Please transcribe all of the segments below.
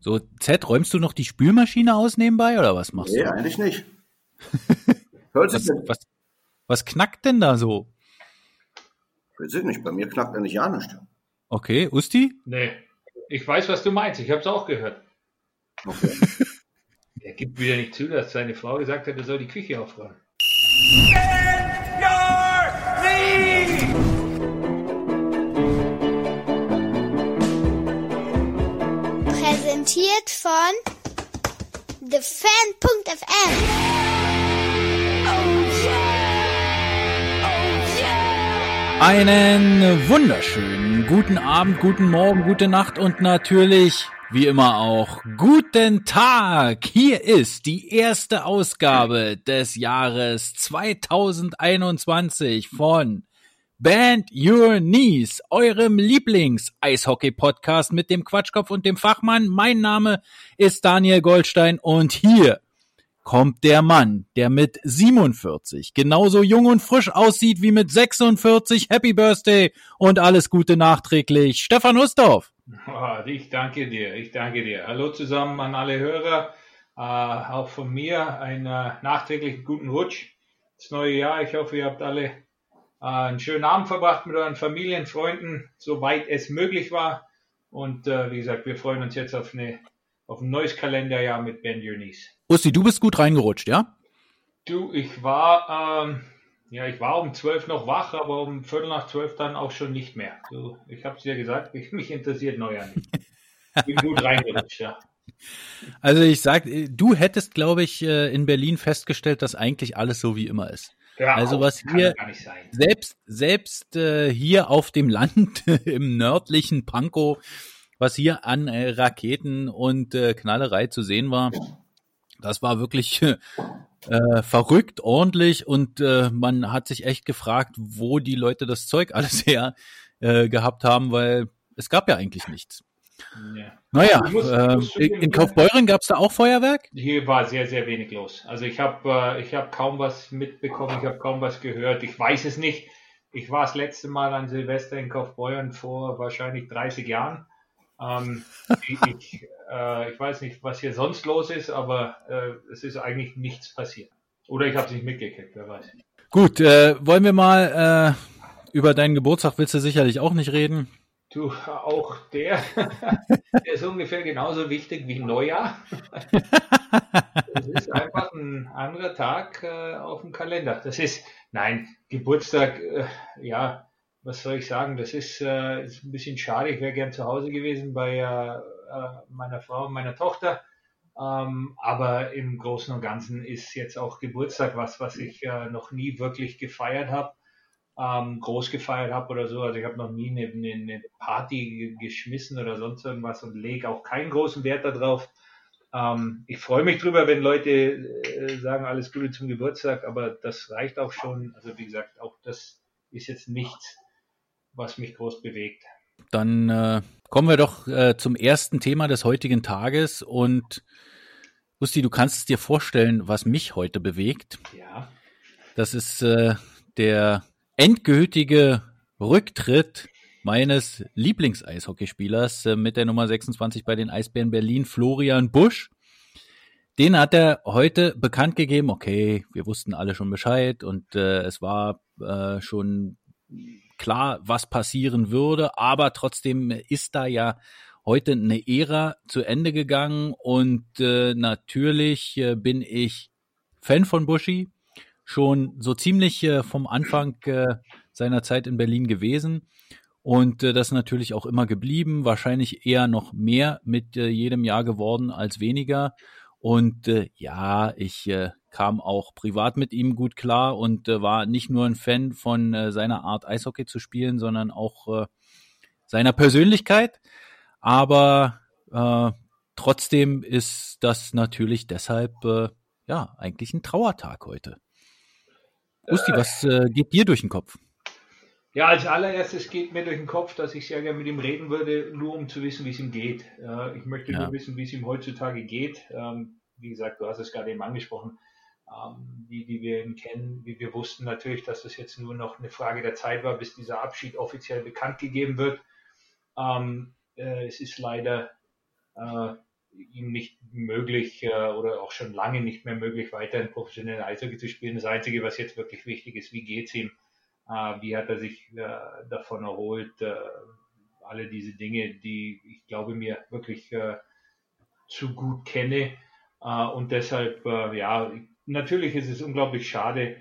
So, Z, räumst du noch die Spülmaschine aus nebenbei oder was machst nee, du? Nee, eigentlich nicht. Hört was, was, was knackt denn da so? Weiß ich nicht, bei mir knackt eigentlich ja nichts. Okay, Usti? Nee, ich weiß, was du meinst. Ich habe es auch gehört. Okay. er gibt wieder nicht zu, dass seine Frau gesagt hat, er soll die Küche aufräumen. Präsentiert von TheFan.fm. Einen wunderschönen guten Abend, guten Morgen, gute Nacht und natürlich, wie immer auch, guten Tag. Hier ist die erste Ausgabe des Jahres 2021 von Band Your Knees, eurem Lieblings-Eishockey-Podcast mit dem Quatschkopf und dem Fachmann. Mein Name ist Daniel Goldstein und hier kommt der Mann, der mit 47 genauso jung und frisch aussieht wie mit 46. Happy Birthday und alles Gute nachträglich. Stefan Hustorf. Oh, ich danke dir, ich danke dir. Hallo zusammen an alle Hörer. Uh, auch von mir einen uh, nachträglichen guten Rutsch. Das neue Jahr. Ich hoffe, ihr habt alle einen schönen Abend verbracht mit euren Familien, Freunden, soweit es möglich war. Und wie gesagt, wir freuen uns jetzt auf, eine, auf ein neues Kalenderjahr mit Bend Your Knees. Usti, du bist gut reingerutscht, ja? Du, ich war, ähm, ja, ich war um zwölf noch wach, aber um Viertel nach zwölf dann auch schon nicht mehr. So, ich habe es dir gesagt, ich, mich interessiert Neujahr nicht. Ich bin gut reingerutscht, ja. Also ich sag, du hättest, glaube ich, äh, in Berlin festgestellt, dass eigentlich alles so wie immer ist. Also was hier selbst selbst äh, hier auf dem Land im nördlichen Pankow, was hier an äh, Raketen und äh, Knallerei zu sehen war, das war wirklich äh, verrückt, ordentlich und äh, man hat sich echt gefragt, wo die Leute das Zeug alles her äh, gehabt haben, weil es gab ja eigentlich nichts. Ja. Naja, musst, äh, in Kaufbeuren gab es da auch Feuerwerk? Hier war sehr, sehr wenig los. Also ich habe äh, ich hab kaum was mitbekommen, ich habe kaum was gehört, ich weiß es nicht. Ich war das letzte Mal an Silvester in Kaufbeuren vor wahrscheinlich 30 Jahren. Ähm, ich, ich, äh, ich, weiß nicht, was hier sonst los ist, aber äh, es ist eigentlich nichts passiert. Oder ich habe es nicht mitgekriegt, wer weiß. Gut, äh, wollen wir mal äh, über deinen Geburtstag willst du sicherlich auch nicht reden. Du, auch der, der ist ungefähr genauso wichtig wie Neujahr. Es ist einfach ein anderer Tag äh, auf dem Kalender. Das ist, nein, Geburtstag, äh, ja, was soll ich sagen, das ist, äh, ist ein bisschen schade. Ich wäre gern zu Hause gewesen bei äh, meiner Frau und meiner Tochter. Ähm, aber im Großen und Ganzen ist jetzt auch Geburtstag was, was ich äh, noch nie wirklich gefeiert habe ähm, groß gefeiert habe oder so. Also ich habe noch nie eine, eine, Party geschmissen oder sonst irgendwas und lege auch keinen großen Wert darauf. Ähm, ich freue mich drüber, wenn Leute äh, sagen, alles Gute zum Geburtstag, aber das reicht auch schon. Also wie gesagt, auch das ist jetzt nichts, was mich groß bewegt. Dann äh, kommen wir doch äh, zum ersten Thema des heutigen Tages und Usti, du kannst es dir vorstellen, was mich heute bewegt. Ja. Das ist äh, der endgültige Rücktritt meines Lieblings-Eishockeyspielers äh, mit der Nummer 26 bei den Eisbären Berlin, Florian Busch. Den hat er heute bekannt gegeben. Okay, wir wussten alle schon Bescheid und äh, es war äh, schon klar, was passieren würde, aber trotzdem ist da ja heute eine Ära zu Ende gegangen und äh, natürlich äh, bin ich Fan von Buschi, schon so ziemlich äh, vom Anfang äh, seiner Zeit in Berlin gewesen und äh, das natürlich auch immer geblieben, wahrscheinlich eher noch mehr mit äh, jedem Jahr geworden als weniger. Und äh, ja, ich äh, kam auch privat mit ihm gut klar und äh, war nicht nur ein Fan von äh, seiner Art Eishockey zu spielen, sondern auch äh, seiner Persönlichkeit. Aber äh, trotzdem ist das natürlich deshalb äh, ja eigentlich ein Trauertag heute. Usti, was äh, geht dir durch den Kopf? Ja, als allererstes geht mir durch den Kopf, dass ich sehr gerne mit ihm reden würde, nur um zu wissen, wie es ihm geht. Äh, ich möchte ja. nur wissen, wie es ihm heutzutage geht. Ähm, wie gesagt, du hast es gerade eben angesprochen, ähm, wie, wie wir ihn kennen, wie wir wussten natürlich, dass das jetzt nur noch eine Frage der Zeit war, bis dieser Abschied offiziell bekannt gegeben wird. Ähm, äh, es ist leider äh, ihm nicht möglich äh, oder auch schon lange nicht mehr möglich, weiterhin professionell Eishockey zu spielen. Das Einzige, was jetzt wirklich wichtig ist, wie geht's ihm? Äh, wie hat er sich äh, davon erholt? Alle diese Dinge, die ich glaube mir wirklich zu gut kenne. Und deshalb, ja, natürlich ist es unglaublich schade,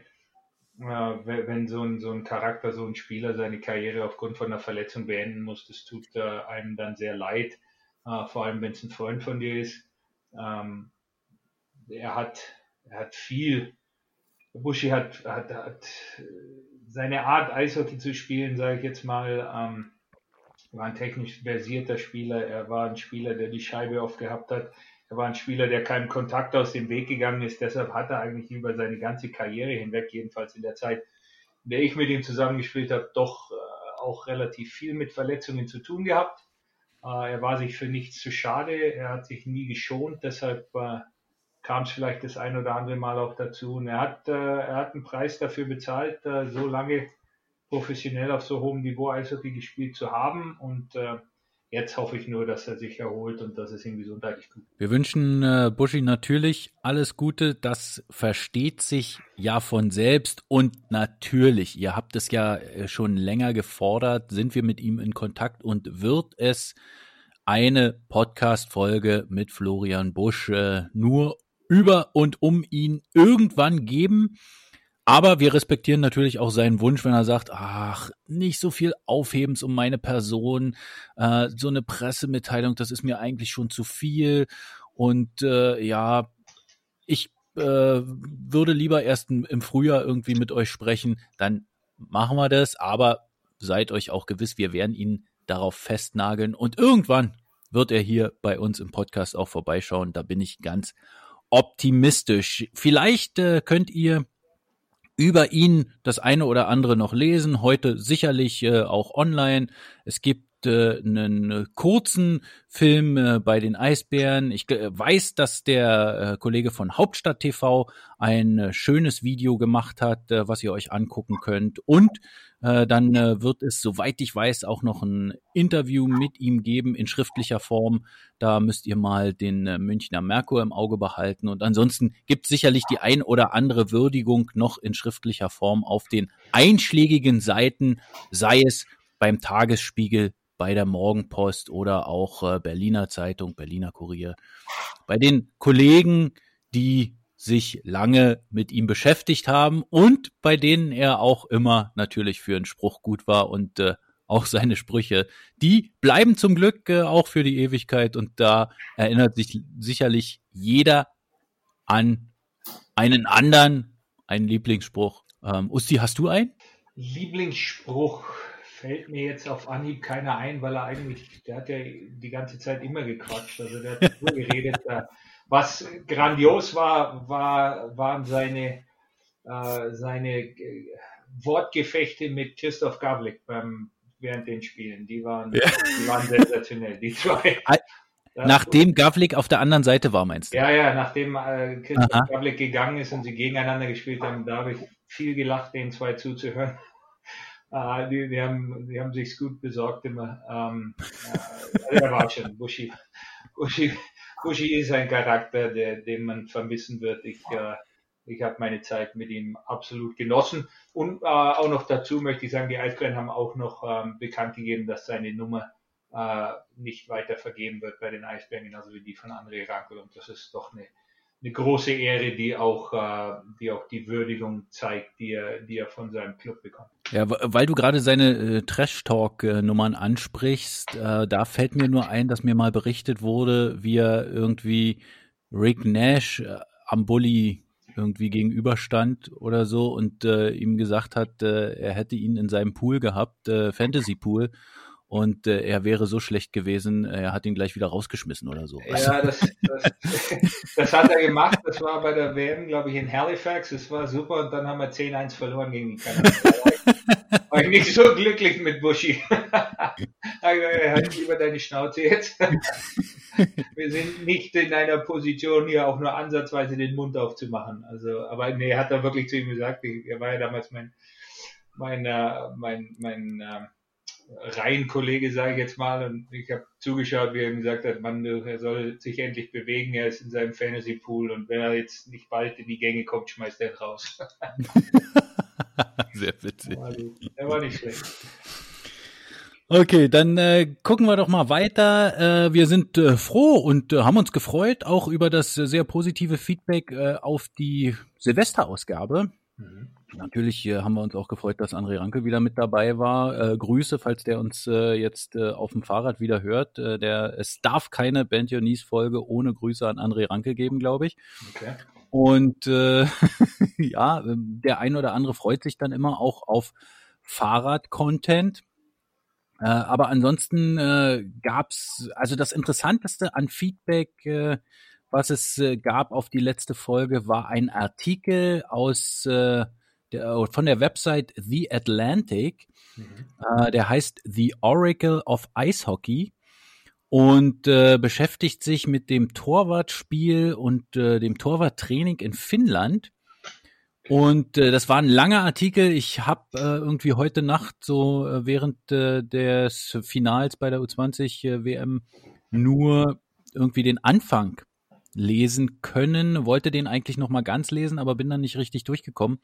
wenn so ein, so ein Charakter, so ein Spieler seine Karriere aufgrund von einer Verletzung beenden muss. Das tut einem dann sehr leid äh, vor allem wenn es ein Freund von dir ist. Ähm, er hat, er hat viel, Buschi hat, hat, hat seine Art Eishockey zu spielen, sage ich jetzt mal, ähm, war ein technisch versierter Spieler. Er war ein Spieler, der die Scheibe oft gehabt hat. Er war ein Spieler, der keinen Kontakt aus dem Weg gegangen ist. Deshalb hat er eigentlich über seine ganze Karriere hinweg, jedenfalls in der Zeit, in der ich mit ihm zusammengespielt habe, doch äh, auch relativ viel mit Verletzungen zu tun gehabt. Äh, er war sich für nichts zu schade, er hat sich nie geschont, deshalb äh, kam es vielleicht das ein oder andere Mal auch dazu. Und er hat, äh, er hat einen Preis dafür bezahlt, so lange professionell auf so hohem Niveau Eishockey gespielt zu haben. Und Jetzt hoffe ich nur, dass er sich erholt und dass es ihm gesundheitlich gut geht. Wir wünschen äh, Buschi natürlich alles Gute. Das versteht sich ja von selbst. Und natürlich, ihr habt es ja äh, schon länger gefordert, sind wir mit ihm in Kontakt und wird es eine Podcast-Folge mit Florian Busch äh, nur über und um ihn irgendwann geben. Aber wir respektieren natürlich auch seinen Wunsch, wenn er sagt, ach, nicht so viel Aufhebens um meine Person, äh, so eine Pressemitteilung, das ist mir eigentlich schon zu viel. Und äh, ja, ich äh, würde lieber erst im Frühjahr irgendwie mit euch sprechen, dann machen wir das. Aber seid euch auch gewiss, wir werden ihn darauf festnageln. Und irgendwann wird er hier bei uns im Podcast auch vorbeischauen. Da bin ich ganz optimistisch. Vielleicht äh, könnt ihr über ihn das eine oder andere noch lesen. Heute sicherlich äh, auch online. Es gibt äh, einen kurzen Film äh, bei den Eisbären. Ich äh, weiß, dass der äh, Kollege von Hauptstadt TV ein äh, schönes Video gemacht hat, äh, was ihr euch angucken könnt. Und äh, dann äh, wird es, soweit ich weiß, auch noch ein Interview mit ihm geben in schriftlicher Form. Da müsst ihr mal den äh, Münchner Merkur im Auge behalten. Und ansonsten gibt sicherlich die ein oder andere Würdigung noch in schriftlicher Form auf den einschlägigen Seiten, sei es beim Tagesspiegel, bei der Morgenpost oder auch äh, Berliner Zeitung, Berliner Kurier. Bei den Kollegen, die sich lange mit ihm beschäftigt haben und bei denen er auch immer natürlich für einen Spruch gut war und äh, auch seine Sprüche, die bleiben zum Glück äh, auch für die Ewigkeit und da erinnert sich sicherlich jeder an einen anderen, einen Lieblingsspruch. Ähm, Usti, hast du einen? Lieblingsspruch fällt mir jetzt auf Anhieb keiner ein, weil er eigentlich, der hat ja die ganze Zeit immer gequatscht, also der hat nur geredet. Was grandios war, war waren seine, äh, seine äh, Wortgefechte mit Christoph Gavlik beim, während den Spielen. Die waren, ja. die waren sensationell, die zwei. Nachdem Gavlik auf der anderen Seite war, meinst du? Ja, ja, nachdem äh, Christoph Gavlik gegangen ist und sie gegeneinander gespielt haben, da habe ich viel gelacht, den zwei zuzuhören. Uh, die, die, haben, die haben sich's gut besorgt immer. Ähm, äh, er war schon Buschi. Buschi Kushi ist ein Charakter, der, den man vermissen wird. Ich, äh, ich habe meine Zeit mit ihm absolut genossen. Und äh, auch noch dazu möchte ich sagen, die Eisbären haben auch noch ähm, bekannt gegeben, dass seine Nummer äh, nicht weiter vergeben wird bei den Eisbären, genauso wie die von André Rankel. Und das ist doch eine eine große Ehre, die auch, äh, die auch die Würdigung zeigt, die er, die er von seinem Club bekommt. Ja, weil du gerade seine äh, Trash-Talk-Nummern ansprichst, äh, da fällt mir nur ein, dass mir mal berichtet wurde, wie er irgendwie Rick Nash äh, am Bully irgendwie gegenüberstand oder so und äh, ihm gesagt hat, äh, er hätte ihn in seinem Pool gehabt, äh, Fantasy Pool und er wäre so schlecht gewesen, er hat ihn gleich wieder rausgeschmissen oder so. Ja, das, das, das hat er gemacht. Das war bei der WM, glaube ich, in Halifax. Das war super und dann haben wir 10-1 verloren gegen die Kanadier. war ich nicht so glücklich mit Buschi. halt lieber deine Schnauze jetzt. wir sind nicht in einer Position, hier auch nur ansatzweise den Mund aufzumachen. Also, aber nee, hat er wirklich zu ihm gesagt. Er war ja damals mein, mein, äh, mein, mein, mein äh, Reihenkollege, sage ich jetzt mal, und ich habe zugeschaut, wie er gesagt hat, man, er soll sich endlich bewegen, er ist in seinem Fantasy-Pool und wenn er jetzt nicht bald in die Gänge kommt, schmeißt er ihn raus. Sehr witzig. Er war nicht schlecht. Okay, dann äh, gucken wir doch mal weiter. Äh, wir sind äh, froh und äh, haben uns gefreut auch über das äh, sehr positive Feedback äh, auf die Silvesterausgabe. Mhm. Natürlich äh, haben wir uns auch gefreut, dass André Ranke wieder mit dabei war. Äh, Grüße, falls der uns äh, jetzt äh, auf dem Fahrrad wieder hört. Äh, der, es darf keine Band Folge ohne Grüße an André Ranke geben, glaube ich. Okay. Und äh, ja, der ein oder andere freut sich dann immer auch auf Fahrrad-Content. Äh, aber ansonsten äh, gab's also das Interessanteste an Feedback, äh, was es äh, gab auf die letzte Folge, war ein Artikel aus äh, der, von der Website The Atlantic. Mhm. Äh, der heißt The Oracle of Ice Hockey und äh, beschäftigt sich mit dem Torwartspiel und äh, dem Torwarttraining in Finnland. Und äh, das war ein langer Artikel. Ich habe äh, irgendwie heute Nacht so äh, während äh, des Finals bei der U20 äh, WM nur irgendwie den Anfang lesen können. Wollte den eigentlich noch mal ganz lesen, aber bin dann nicht richtig durchgekommen.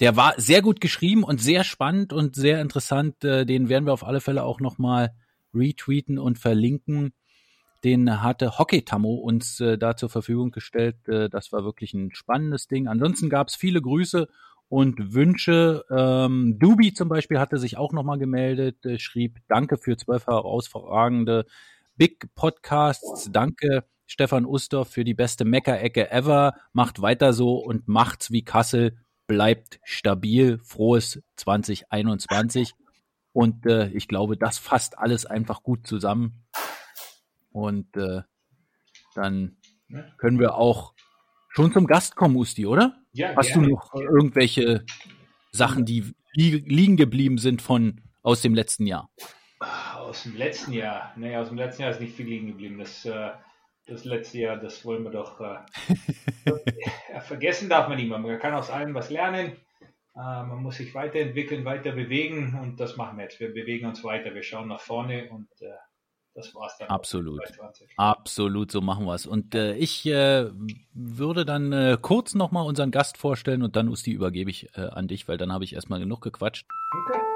Der war sehr gut geschrieben und sehr spannend und sehr interessant. Äh, den werden wir auf alle Fälle auch noch mal retweeten und verlinken. Den hatte Hockey Tammo uns äh, da zur Verfügung gestellt. Äh, das war wirklich ein spannendes Ding. Ansonsten gab es viele Grüße und Wünsche. Ähm, Dubi zum Beispiel hatte sich auch nochmal gemeldet, äh, schrieb Danke für zwölf herausragende Big Podcasts. Danke Stefan Ustorf für die beste Mecker-Ecke ever. Macht weiter so und macht's wie Kassel. Bleibt stabil. Frohes 2021. Und äh, ich glaube, das fasst alles einfach gut zusammen. Und äh, dann können wir auch schon zum Gast kommen, Usti, oder? Ja, Hast gerne. du noch irgendwelche Sachen, die li liegen geblieben sind von aus dem letzten Jahr? Aus dem letzten Jahr? Nee, aus dem letzten Jahr ist nicht viel liegen geblieben. Das, äh, das letzte Jahr, das wollen wir doch äh, vergessen darf man niemand. Man kann aus allem was lernen. Äh, man muss sich weiterentwickeln, weiter bewegen und das machen wir jetzt. Wir bewegen uns weiter, wir schauen nach vorne und äh, das war's dann. Absolut. Absolut, so machen wir es. Und äh, ich äh, würde dann äh, kurz nochmal unseren Gast vorstellen und dann, Usti, übergebe ich äh, an dich, weil dann habe ich erstmal genug gequatscht. Okay.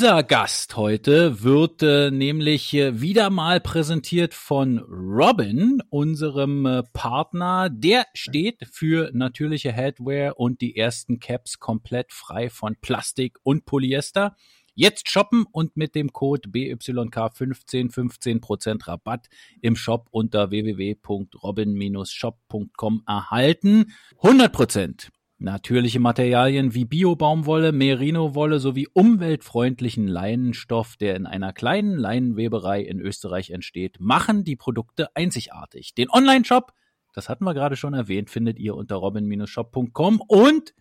Unser Gast heute wird äh, nämlich äh, wieder mal präsentiert von Robin, unserem äh, Partner. Der steht für natürliche Headwear und die ersten Caps komplett frei von Plastik und Polyester. Jetzt shoppen und mit dem Code BYK15 15% Rabatt im Shop unter www.robin-shop.com erhalten. 100% Natürliche Materialien wie Bio-Baumwolle, Merino-Wolle sowie umweltfreundlichen Leinenstoff, der in einer kleinen Leinenweberei in Österreich entsteht, machen die Produkte einzigartig. Den Online-Shop, das hatten wir gerade schon erwähnt, findet ihr unter robin-shop.com und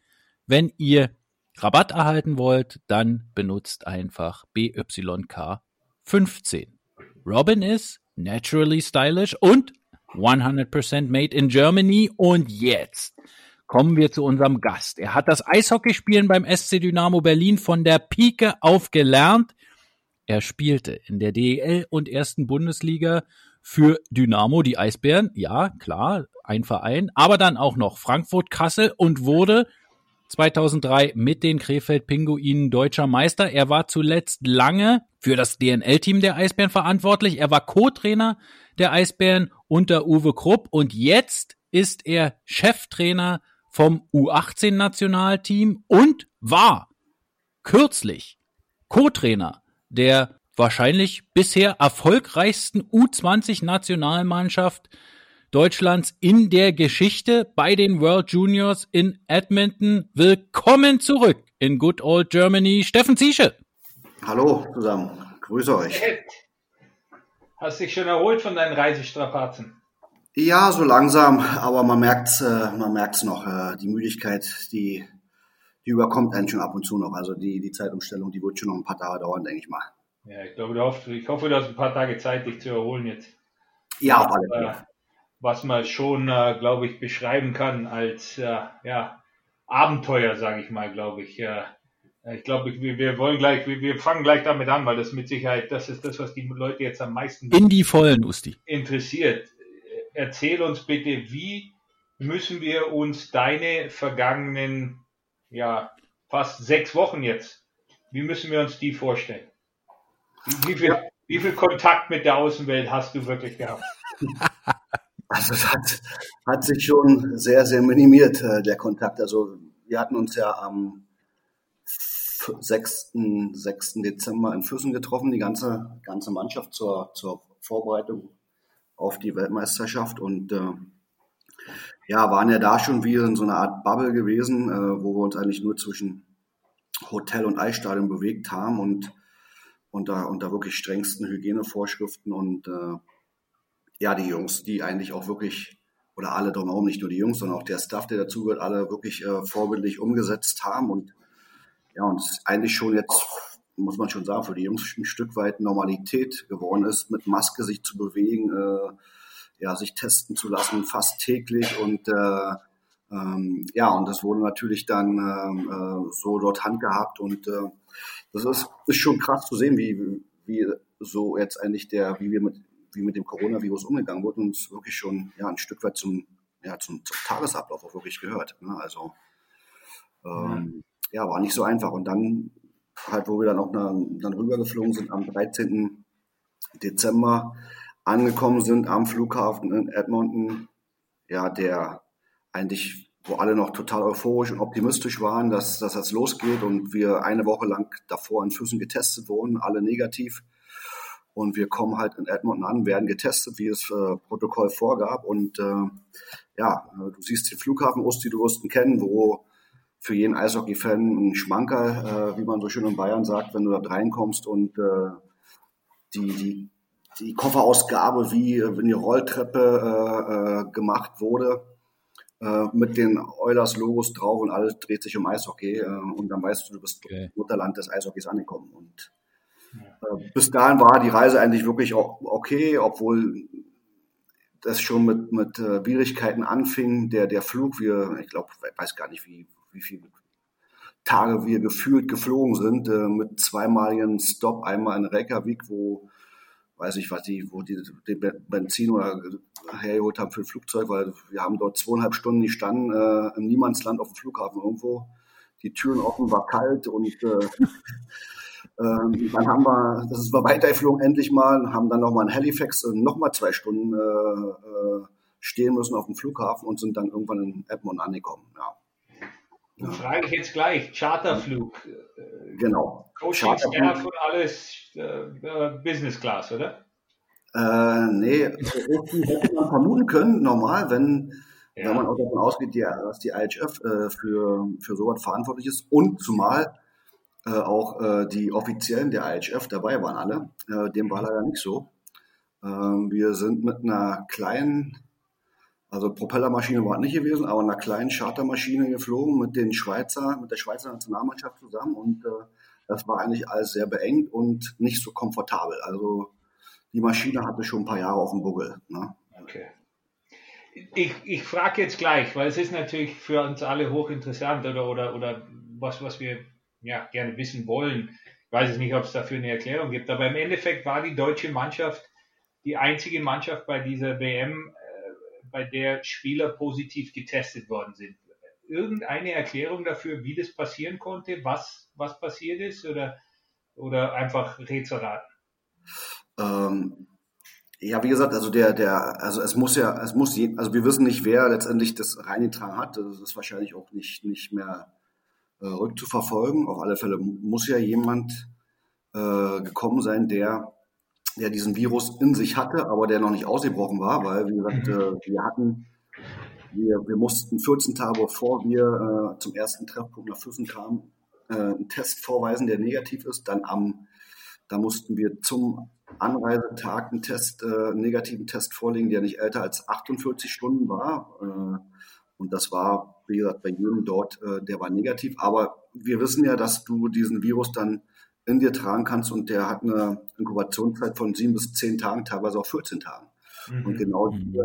wenn ihr Rabatt erhalten wollt, dann benutzt einfach BYK15. Robin ist naturally stylish und 100% made in Germany und jetzt kommen wir zu unserem Gast. Er hat das Eishockeyspielen beim SC Dynamo Berlin von der Pike auf gelernt. Er spielte in der DEL und ersten Bundesliga für Dynamo, die Eisbären. Ja, klar, ein Verein. Aber dann auch noch Frankfurt, Kassel und wurde 2003 mit den Krefeld Pinguinen deutscher Meister. Er war zuletzt lange für das DNL-Team der Eisbären verantwortlich. Er war Co-Trainer der Eisbären unter Uwe Krupp und jetzt ist er Cheftrainer vom U18-Nationalteam und war kürzlich Co-Trainer der wahrscheinlich bisher erfolgreichsten U20-Nationalmannschaft Deutschlands in der Geschichte bei den World Juniors in Edmonton. Willkommen zurück in Good Old Germany, Steffen Ziesche. Hallo zusammen, grüße euch. Hast dich schon erholt von deinen Reisestrapazen? Ja, so langsam, aber man merkt's, äh, man merkt's noch. Äh, die Müdigkeit, die, die überkommt einen schon ab und zu noch. Also die, die Zeitumstellung, die wird schon noch ein paar Tage dauern, denke ich mal. Ja, ich glaube, du hoffst, ich hoffe, du hast ein paar Tage Zeit, dich zu erholen jetzt. Ja, auf alle Fälle. Äh, was man schon, äh, glaube ich, beschreiben kann als ja, Abenteuer, sage ich mal, glaube ich. Ich glaube, wir, wir wollen gleich, wir, wir fangen gleich damit an, weil das mit Sicherheit, das ist das, was die Leute jetzt am meisten In die Vollen, Usti. interessiert. Erzähl uns bitte, wie müssen wir uns deine vergangenen, ja, fast sechs Wochen jetzt, wie müssen wir uns die vorstellen? Wie viel, wie viel Kontakt mit der Außenwelt hast du wirklich gehabt? Also es hat, hat sich schon sehr, sehr minimiert, äh, der Kontakt. Also wir hatten uns ja am 6. 6. Dezember in Füssen getroffen, die ganze, ganze Mannschaft zur, zur Vorbereitung auf die Weltmeisterschaft und äh, ja, waren ja da schon wie in so einer Art Bubble gewesen, äh, wo wir uns eigentlich nur zwischen Hotel und Eisstadion bewegt haben und unter, unter wirklich strengsten Hygienevorschriften und äh, ja, die Jungs, die eigentlich auch wirklich, oder alle drumherum, nicht nur die Jungs, sondern auch der Staff, der dazugehört, alle wirklich äh, vorbildlich umgesetzt haben und ja, und eigentlich schon jetzt, muss man schon sagen, für die Jungs ein Stück weit Normalität geworden ist, mit Maske sich zu bewegen, äh, ja, sich testen zu lassen, fast täglich und äh, ähm, ja, und das wurde natürlich dann ähm, äh, so dort handgehabt und äh, das ist, ist schon krass zu sehen, wie, wie so jetzt eigentlich der, wie wir mit, wie mit dem Coronavirus umgegangen wurde und es wirklich schon ja, ein Stück weit zum, ja, zum, zum Tagesablauf auch wirklich gehört. Ne? Also ähm, ja. ja, war nicht so einfach. Und dann halt, wo wir dann auch dann, dann rübergeflogen sind am 13. Dezember, angekommen sind am Flughafen in Edmonton, ja, der eigentlich, wo alle noch total euphorisch und optimistisch waren, dass, dass das losgeht und wir eine Woche lang davor in Füßen getestet wurden, alle negativ. Und wir kommen halt in Edmonton an, werden getestet, wie es äh, Protokoll vorgab. Und äh, ja, du siehst den Flughafen Osti, du wirst ihn kennen, wo für jeden Eishockey-Fan ein Schmankerl, äh, wie man so schön in Bayern sagt, wenn du da reinkommst und äh, die, die die Kofferausgabe wie in die Rolltreppe äh, äh, gemacht wurde äh, mit den Oilers-Logos drauf und alles dreht sich um Eishockey äh, und dann weißt du, du bist okay. im Mutterland des Eishockeys angekommen. Und äh, bis dahin war die Reise eigentlich wirklich okay, obwohl das schon mit, mit äh, Schwierigkeiten anfing. Der, der Flug, wir, ich glaube, ich weiß gar nicht, wie, wie viele Tage wir gefühlt geflogen sind, äh, mit zweimaligen Stop, einmal in Reykjavik, wo weiß ich, was die, wo die den Benzin oder hergeholt haben für ein Flugzeug, weil wir haben dort zweieinhalb Stunden die standen äh, im Niemandsland auf dem Flughafen irgendwo. Die Türen offen, war kalt und äh, äh, dann haben wir, das ist wir weitergeflogen endlich mal, haben dann nochmal in Halifax äh, nochmal zwei Stunden äh, äh, stehen müssen auf dem Flughafen und sind dann irgendwann in Edmond angekommen. Ja. Ja. Frage ich jetzt gleich, Charterflug. Genau. Coaching Staff und alles äh, Business Class, oder? Äh, nee, hätte man vermuten können, normal, wenn, ja. wenn man auch davon ausgeht, die, dass die IHF äh, für, für sowas verantwortlich ist und zumal äh, auch äh, die Offiziellen der IHF dabei waren alle. Äh, dem war leider nicht so. Ähm, wir sind mit einer kleinen also Propellermaschine war nicht gewesen, aber einer kleinen Chartermaschine geflogen mit den Schweizer, mit der Schweizer Nationalmannschaft zusammen und äh, das war eigentlich alles sehr beengt und nicht so komfortabel. Also die Maschine hatte schon ein paar Jahre auf dem Buckel. Ne? Okay. Ich, ich frage jetzt gleich, weil es ist natürlich für uns alle hochinteressant oder, oder, oder was, was wir ja, gerne wissen wollen. Ich weiß nicht, ob es dafür eine Erklärung gibt, aber im Endeffekt war die deutsche Mannschaft die einzige Mannschaft bei dieser WM, bei der Spieler positiv getestet worden sind. Irgendeine Erklärung dafür, wie das passieren konnte, was, was passiert ist oder, oder einfach Rätselraten? Ähm, ja, wie gesagt, also der, der, also es muss ja, es muss, je, also wir wissen nicht, wer letztendlich das reingetragen hat. Das ist wahrscheinlich auch nicht, nicht mehr äh, rückzuverfolgen. Auf alle Fälle muss ja jemand äh, gekommen sein, der der diesen Virus in sich hatte, aber der noch nicht ausgebrochen war, weil, wie gesagt, mhm. äh, wir hatten, wir, wir mussten 14 Tage bevor wir äh, zum ersten Treffpunkt nach Füssen kamen, äh, einen Test vorweisen, der negativ ist. Dann am, da mussten wir zum Anreisetag einen Test, äh, einen negativen Test vorlegen, der nicht älter als 48 Stunden war. Äh, und das war, wie gesagt, bei Jürgen dort, äh, der war negativ. Aber wir wissen ja, dass du diesen Virus dann in dir tragen kannst und der hat eine Inkubationszeit von sieben bis zehn Tagen, teilweise auch 14 Tagen. Mhm. Und genau mhm.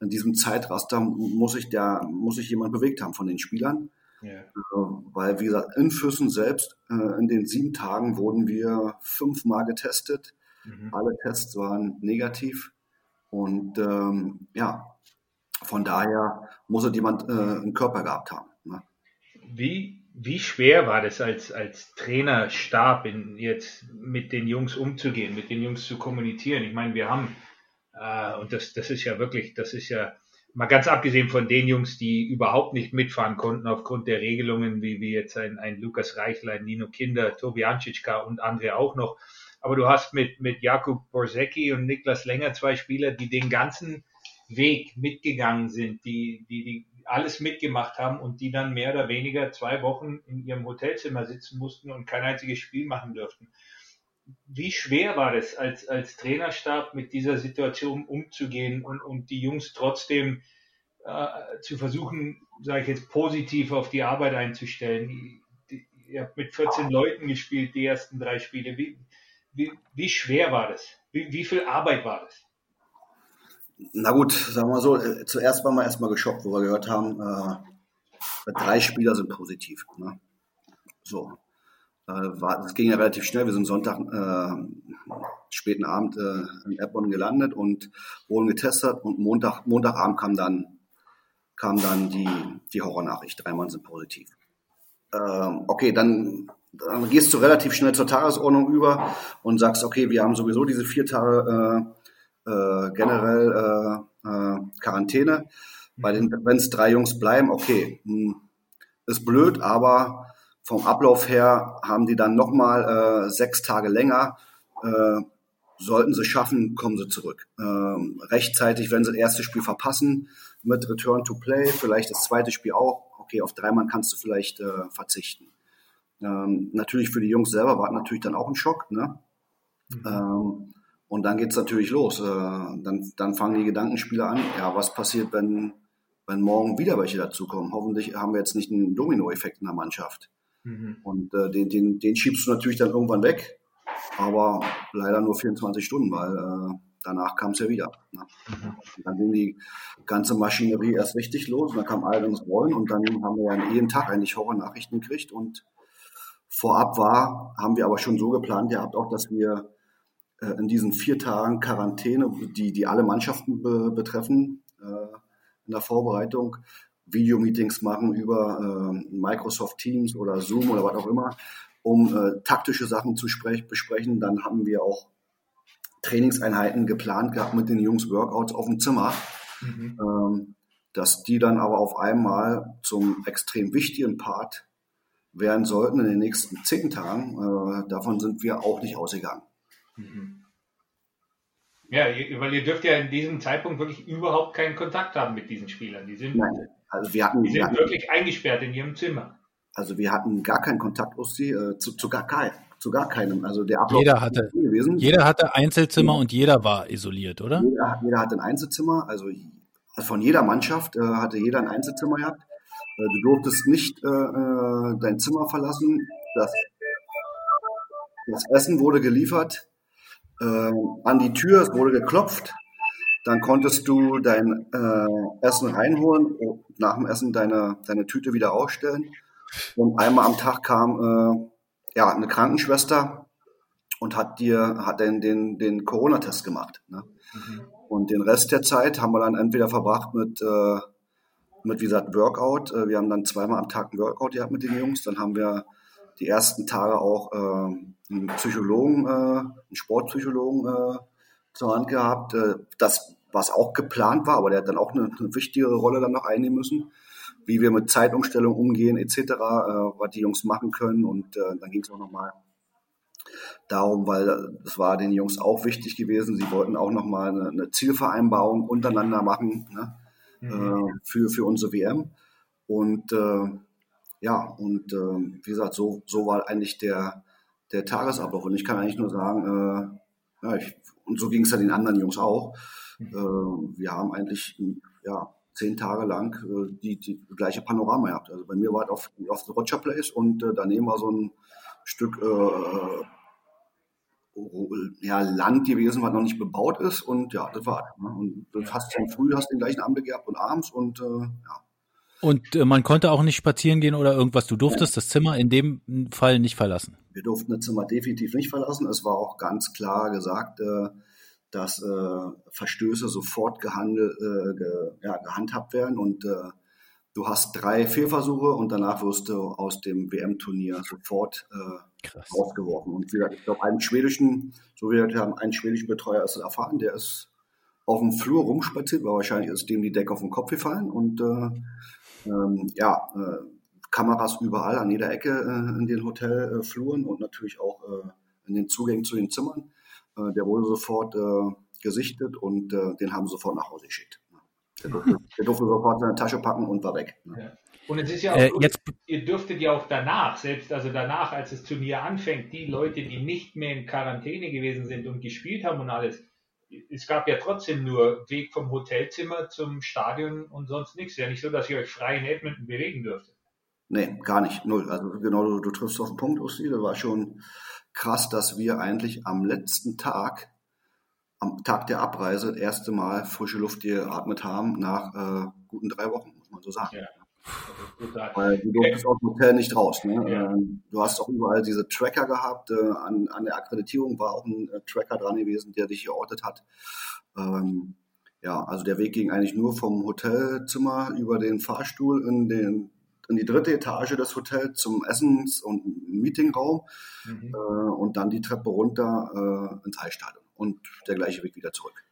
in diesem Zeitraster muss sich der, muss sich jemand bewegt haben von den Spielern. Ja. Äh, weil, wie gesagt, in Füssen selbst, äh, in den sieben Tagen wurden wir fünfmal getestet. Mhm. Alle Tests waren negativ. Und ähm, ja, von daher muss halt jemand äh, einen Körper gehabt haben. Ne? Wie, wie schwer war das als, als Trainerstab in, jetzt mit den Jungs umzugehen, mit den Jungs zu kommunizieren? Ich meine, wir haben, äh, und das, das ist ja wirklich, das ist ja mal ganz abgesehen von den Jungs, die überhaupt nicht mitfahren konnten aufgrund der Regelungen, wie, wie jetzt ein, ein Lukas Reichlein, Nino Kinder, Tobi Ancicka und andere auch noch. Aber du hast mit, mit Jakub Borsecki und Niklas Länger zwei Spieler, die den ganzen Weg mitgegangen sind, die, die, die alles mitgemacht haben und die dann mehr oder weniger zwei Wochen in ihrem Hotelzimmer sitzen mussten und kein einziges Spiel machen durften. Wie schwer war das als, als Trainerstab mit dieser Situation umzugehen und, und die Jungs trotzdem äh, zu versuchen, sage ich jetzt, positiv auf die Arbeit einzustellen? ihr habt mit 14 Leuten gespielt, die ersten drei Spiele. Wie, wie, wie schwer war das? Wie, wie viel Arbeit war das? Na gut, sagen wir so, äh, zuerst waren wir erstmal geschockt, wo wir gehört haben, äh, drei Spieler sind positiv. Ne? So. Äh, war, das ging ja relativ schnell. Wir sind Sonntag, äh, späten Abend äh, in Erbonn gelandet und wurden getestet und Montag, Montagabend kam dann, kam dann die, die Horrornachricht. Drei Mann sind positiv. Ähm, okay, dann, dann gehst du relativ schnell zur Tagesordnung über und sagst, okay, wir haben sowieso diese vier Tage äh, generell äh, äh, Quarantäne. Bei den, wenn es drei Jungs bleiben, okay, hm, ist blöd, aber vom Ablauf her haben die dann nochmal äh, sechs Tage länger. Äh, sollten sie schaffen, kommen sie zurück. Ähm, rechtzeitig, wenn sie das erste Spiel verpassen, mit Return to Play, vielleicht das zweite Spiel auch. Okay, auf drei Mann kannst du vielleicht äh, verzichten. Ähm, natürlich für die Jungs selber war natürlich dann auch ein Schock. Ne? Mhm. Ähm, und dann geht's natürlich los. Äh, dann, dann fangen die Gedankenspiele an. Ja, was passiert, wenn, wenn morgen wieder welche dazukommen? Hoffentlich haben wir jetzt nicht einen Dominoeffekt in der Mannschaft. Mhm. Und äh, den, den, den schiebst du natürlich dann irgendwann weg. Aber leider nur 24 Stunden, weil äh, danach kam es ja wieder. Ne? Mhm. Dann ging die ganze Maschinerie erst richtig los. Und dann kam all ins Rollen und dann haben wir ja jeden Tag eigentlich Horror-Nachrichten gekriegt. Und vorab war, haben wir aber schon so geplant gehabt, auch dass wir äh, in diesen vier Tagen Quarantäne, die, die alle Mannschaften be betreffen, äh, in der Vorbereitung, Videomeetings machen über äh, Microsoft Teams oder Zoom oder was auch immer, um äh, taktische Sachen zu besprechen. Dann haben wir auch Trainingseinheiten geplant gehabt mit den Jungs Workouts auf dem Zimmer, mhm. ähm, dass die dann aber auf einmal zum extrem wichtigen Part werden sollten in den nächsten zehn Tagen. Äh, davon sind wir auch nicht ausgegangen. Mhm. Ja, weil ihr dürft ja in diesem Zeitpunkt wirklich überhaupt keinen Kontakt haben mit diesen Spielern. Die sind, Nein, also wir hatten, die sind hatten, wirklich eingesperrt in ihrem Zimmer. Also wir hatten gar keinen Kontakt aus sie, äh, zu, zu, gar kein, zu gar keinem. Also der Ablauf jeder hatte, gewesen. jeder hatte Einzelzimmer ja. und jeder war isoliert, oder? Jeder, jeder hatte ein Einzelzimmer. Also von jeder Mannschaft äh, hatte jeder ein Einzelzimmer gehabt. Äh, du durftest nicht äh, äh, dein Zimmer verlassen. Das, das Essen wurde geliefert äh, an die Tür, es wurde geklopft. Dann konntest du dein äh, Essen reinholen nach dem Essen deine, deine Tüte wieder ausstellen. Und einmal am Tag kam äh, ja, eine Krankenschwester und hat dir hat den, den, den Corona-Test gemacht. Ne? Mhm. Und den Rest der Zeit haben wir dann entweder verbracht mit, äh, mit wie gesagt, Workout. Äh, wir haben dann zweimal am Tag ein Workout gehabt mit den Jungs. Dann haben wir die ersten Tage auch äh, einen Psychologen, äh, einen Sportpsychologen äh, zur Hand gehabt, äh, das was auch geplant war, aber der hat dann auch eine, eine wichtigere Rolle dann noch einnehmen müssen, wie wir mit Zeitumstellung umgehen etc., äh, was die Jungs machen können und äh, dann ging es auch nochmal darum, weil es war den Jungs auch wichtig gewesen, sie wollten auch nochmal eine, eine Zielvereinbarung untereinander machen ne, mhm. äh, für, für unsere WM und äh, ja, und äh, wie gesagt, so, so war eigentlich der, der Tagesablauf. Und ich kann eigentlich nur sagen, äh, ja, ich, und so ging es ja den anderen Jungs auch. Äh, wir haben eigentlich ja, zehn Tage lang äh, die, die gleiche Panorama gehabt. Also bei mir war es auf, auf The Roger Place und äh, daneben war so ein Stück äh, ja, Land gewesen, was noch nicht bebaut ist. Und ja, das war ne? Und das hast du früh, hast den gleichen Abend gehabt und abends und äh, ja. Und äh, man konnte auch nicht spazieren gehen oder irgendwas. Du durftest das Zimmer in dem Fall nicht verlassen. Wir durften das Zimmer definitiv nicht verlassen. Es war auch ganz klar gesagt, äh, dass äh, Verstöße sofort gehandelt, äh, ge, ja, gehandhabt werden und äh, du hast drei Fehlversuche und danach wirst du aus dem WM-Turnier sofort äh, rausgeworfen. Und wie gesagt, ich glaube, einen schwedischen, so wie wir haben, einen schwedischen Betreuer ist erfahren, der ist auf dem Flur rumspaziert, weil wahrscheinlich ist dem die Decke auf den Kopf gefallen und äh, ähm, ja, äh, Kameras überall an jeder Ecke äh, in den Hotelfluren und natürlich auch äh, in den Zugängen zu den Zimmern. Äh, der wurde sofort äh, gesichtet und äh, den haben sie sofort nach Hause geschickt. Der durfte, der durfte sofort seine Tasche packen und war weg. Ja. Und es ist ja auch, äh, jetzt, ihr dürftet ja auch danach, selbst also danach, als das Turnier anfängt, die Leute, die nicht mehr in Quarantäne gewesen sind und gespielt haben und alles, es gab ja trotzdem nur Weg vom Hotelzimmer zum Stadion und sonst nichts. Ja nicht so, dass ihr euch frei in Edmonton bewegen dürftet. Nee, gar nicht. Null. Also genau, du, du triffst auf den Punkt, Usti. Das war schon krass, dass wir eigentlich am letzten Tag am Tag der Abreise das erste Mal frische Luft geatmet haben nach äh, guten drei Wochen, muss man so sagen. Ja. Weil du durftest aus dem Hotel nicht raus. Ne? Ja. Ähm, du hast auch überall diese Tracker gehabt. Äh, an, an der Akkreditierung war auch ein äh, Tracker dran gewesen, der dich geortet hat. Ähm, ja, also der Weg ging eigentlich nur vom Hotelzimmer über den Fahrstuhl in, den, in die dritte Etage des Hotels zum Essens- und Meetingraum mhm. äh, und dann die Treppe runter äh, ins Eisstadion und der gleiche Weg wieder zurück.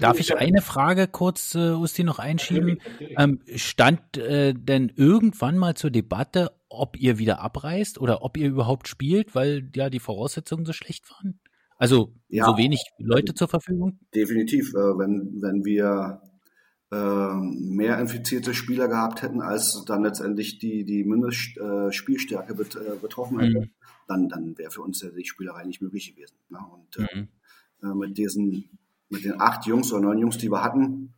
Darf ich eine Frage kurz, äh, Usti, noch einschieben? Ähm, stand äh, denn irgendwann mal zur Debatte, ob ihr wieder abreist oder ob ihr überhaupt spielt, weil ja die Voraussetzungen so schlecht waren? Also ja, so wenig Leute zur Verfügung? Definitiv. Äh, wenn, wenn wir äh, mehr infizierte Spieler gehabt hätten, als dann letztendlich die, die Mindestspielstärke bet, äh, betroffen hätte, mhm. dann, dann wäre für uns die Spielerei nicht möglich gewesen. Ne? Und äh, mhm. Äh, mit diesen mit den acht Jungs oder neun Jungs, die wir hatten,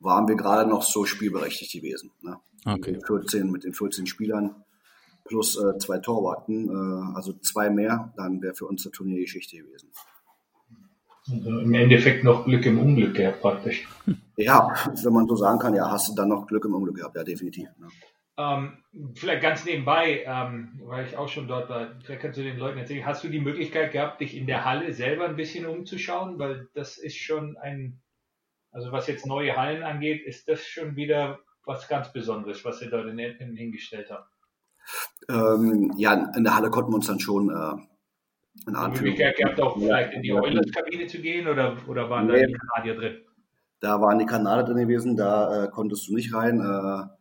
waren wir gerade noch so spielberechtigt gewesen. Ne? Okay. Mit, den 14, mit den 14 Spielern plus äh, zwei Torwarten, äh, also zwei mehr, dann wäre für uns eine Turniergeschichte gewesen. Also Im Endeffekt noch Glück im Unglück gehabt praktisch. Ja, wenn man so sagen kann, ja, hast du dann noch Glück im Unglück gehabt, ja, definitiv. Ne? Ähm, vielleicht ganz nebenbei, ähm, weil ich auch schon dort war, vielleicht kannst du den Leuten erzählen, hast du die Möglichkeit gehabt, dich in der Halle selber ein bisschen umzuschauen? Weil das ist schon ein, also was jetzt neue Hallen angeht, ist das schon wieder was ganz Besonderes, was ihr dort in Edmonton hingestellt habt. Ähm, ja, in der Halle konnten wir uns dann schon äh, in Die Möglichkeit gehabt, auch vielleicht in die Oilers-Kabine zu gehen oder, oder waren nee, da die Kanadier drin? Da waren die Kanadier drin gewesen, da äh, konntest du nicht rein. Äh,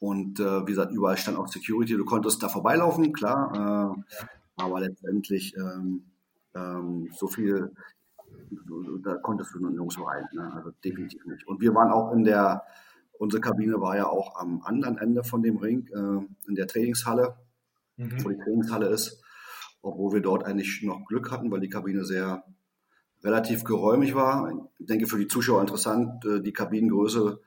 und äh, wie gesagt, überall stand auch Security. Du konntest da vorbeilaufen, klar. Äh. Aber letztendlich ähm, ähm, so viel, da konntest du nirgendwo rein. Ne? Also definitiv nicht. Und wir waren auch in der, unsere Kabine war ja auch am anderen Ende von dem Ring, äh, in der Trainingshalle, mhm. wo die Trainingshalle ist. Obwohl wir dort eigentlich noch Glück hatten, weil die Kabine sehr relativ geräumig war. Ich denke für die Zuschauer interessant, äh, die Kabinengröße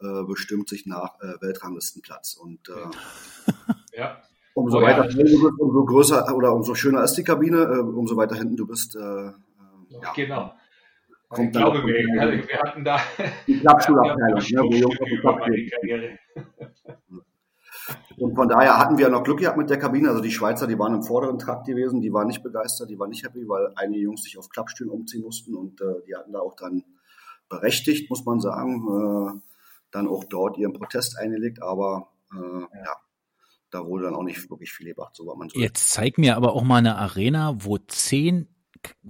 äh, bestimmt sich nach äh, Weltranglistenplatz. Und äh, ja. umso oh, weiter ja, bist, umso größer oder umso schöner ist die Kabine, äh, umso weiter hinten du bist. Äh, äh ja. Genau. Kommt ich glaube, wir, wir, wir, hatten da die Klappstuhlabteilung, ne, wo Jungs auf die Klapp Und von daher hatten wir ja noch Glück gehabt mit der Kabine. Also die Schweizer, die waren im vorderen Trakt gewesen, die waren nicht begeistert, die waren nicht happy, weil einige Jungs sich auf Klappstühlen umziehen mussten und äh, die hatten da auch dann berechtigt, muss man sagen, äh, dann auch dort ihren Protest eingelegt, aber äh, ja. ja. da wurde dann auch nicht wirklich viel gemacht, so war man so. Jetzt zeig mir aber auch mal eine Arena, wo zehn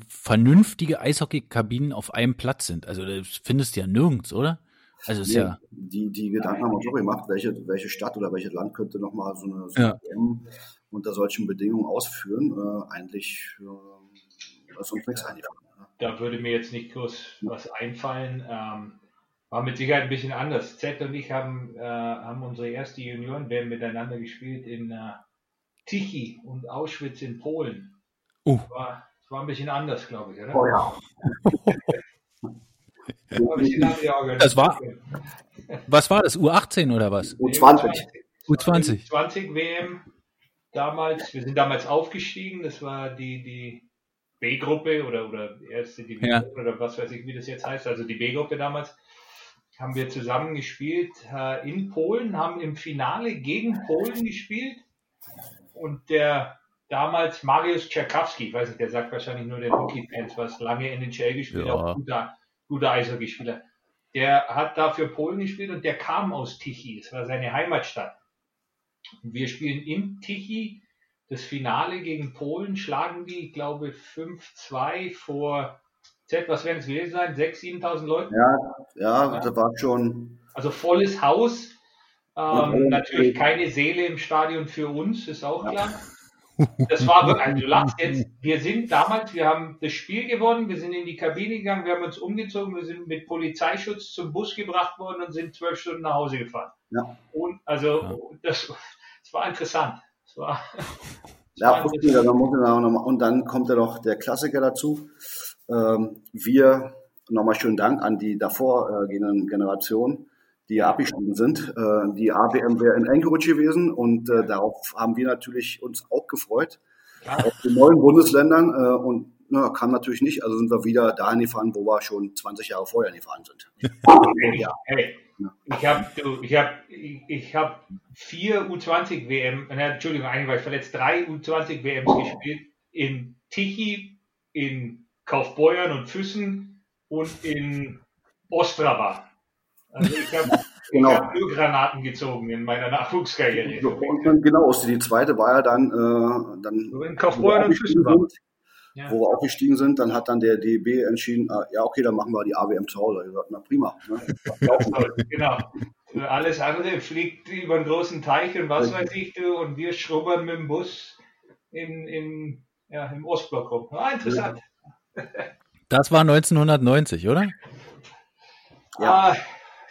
vernünftige Eishockeykabinen auf einem Platz sind. Also das findest du ja nirgends, oder? Also ist nee, ja die, die Gedanken haben wir uns auch gemacht, welche, welche Stadt oder welches Land könnte nochmal so eine, so ja. WM unter solchen Bedingungen ausführen. Äh, eigentlich äh, ist uns nichts eingefallen. Da würde mir jetzt nicht groß was einfallen. Ähm, war mit Sicherheit ein bisschen anders. Z und ich haben, äh, haben unsere erste Juniorenband miteinander gespielt in äh, Tichy und Auschwitz in Polen. Uh. War, das war ein bisschen anders, glaube ich, oder? Oh ja. war das war, was war das, U18 oder was? U20. U20. U20 WM damals, wir sind damals aufgestiegen, das war die, die B-Gruppe oder, oder erste Division ja. oder was weiß ich, wie das jetzt heißt, also die B-Gruppe damals, haben wir zusammen gespielt äh, in Polen, haben im Finale gegen Polen gespielt und der damals Marius Czerkawski, ich weiß nicht, der sagt wahrscheinlich nur den Hockey-Fans was, lange in den NHL gespielt, ja. auch guter, guter Eishockeyspieler. Der hat da für Polen gespielt und der kam aus Tichy, es war seine Heimatstadt. Und wir spielen in Tichy das Finale gegen Polen, schlagen die, ich glaube, 5-2 vor Z, was werden es gewesen sein? 6.000, 7.000 Leute? Ja, ja, ja, das war schon. Also volles Haus. Ähm, natürlich keine Seele im Stadion für uns, ist auch klar. Das war wirklich, also du lachst jetzt, wir sind damals, wir haben das Spiel gewonnen, wir sind in die Kabine gegangen, wir haben uns umgezogen, wir sind mit Polizeischutz zum Bus gebracht worden und sind zwölf Stunden nach Hause gefahren. Ja. Und also ja. das, das war interessant. Das war, das ja, war interessant. und dann kommt ja noch der Klassiker dazu. Ähm, wir, nochmal schönen Dank an die davor äh, gehenden Generationen, die ja abgestiegen sind. Äh, die AWM wäre in Anchorage gewesen und äh, darauf haben wir natürlich uns auch gefreut. Ja. Auf den neuen Bundesländern und na, kam natürlich nicht. Also sind wir wieder dahin gefahren, wo wir schon 20 Jahre vorher gefahren sind. Hey, ja. hey. Ich habe ich hab, ich hab vier U20 WM, Entschuldigung, eigentlich war ich verletzt, drei U20 WMs gespielt in Tichy, in Kaufbeuern und Füssen und in Ostrava. Also ich habe genau. hab nur Granaten gezogen in meiner Nachwuchskarriere. Genau, die zweite war ja dann, äh, dann so in Kaufbeuern und Füssen war. Ja. Wo wir aufgestiegen sind, dann hat dann der DB entschieden, äh, ja okay, dann machen wir die AWM zu Hause. Ich gesagt, na prima. Ne? genau. Alles andere fliegt über einen großen Teich und was weiß ich du und wir schrubbern mit dem Bus in, in, ja, im Ostblock rum. Ah, interessant. Das war 1990, oder? Ja. Uh,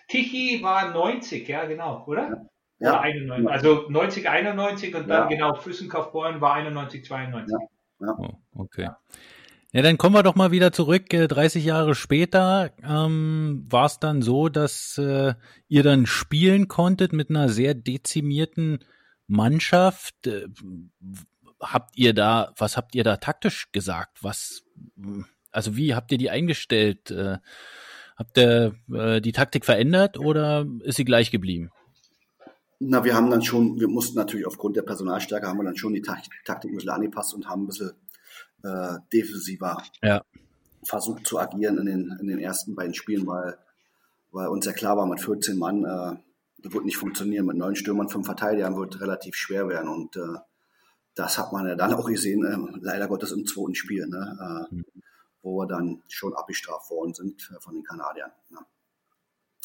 Tichy war 90, ja genau, oder? Ja. Oder 91. Also 90, 91 und dann ja. genau Füssenkaufbeuren war 91, 92. Ja. Ja. Oh, okay. Ja, dann kommen wir doch mal wieder zurück. 30 äh, Jahre später ähm, war es dann so, dass äh, ihr dann spielen konntet mit einer sehr dezimierten Mannschaft. Habt ihr da, was habt ihr da taktisch gesagt? Was, also wie habt ihr die eingestellt? Äh, habt ihr äh, die Taktik verändert oder ist sie gleich geblieben? Na, wir haben dann schon, wir mussten natürlich aufgrund der Personalstärke haben wir dann schon die Taktik ein bisschen angepasst und haben ein bisschen äh, defensiver ja. versucht zu agieren in den, in den ersten beiden Spielen, weil, weil uns ja klar war, mit 14 Mann, äh, das wird nicht funktionieren. Mit neun Stürmern, fünf Verteidigern wird relativ schwer werden und äh, das hat man ja dann auch gesehen, äh, leider Gottes im zweiten Spiel, ne, äh, mhm. wo wir dann schon abgestraft worden sind äh, von den Kanadiern. Ne.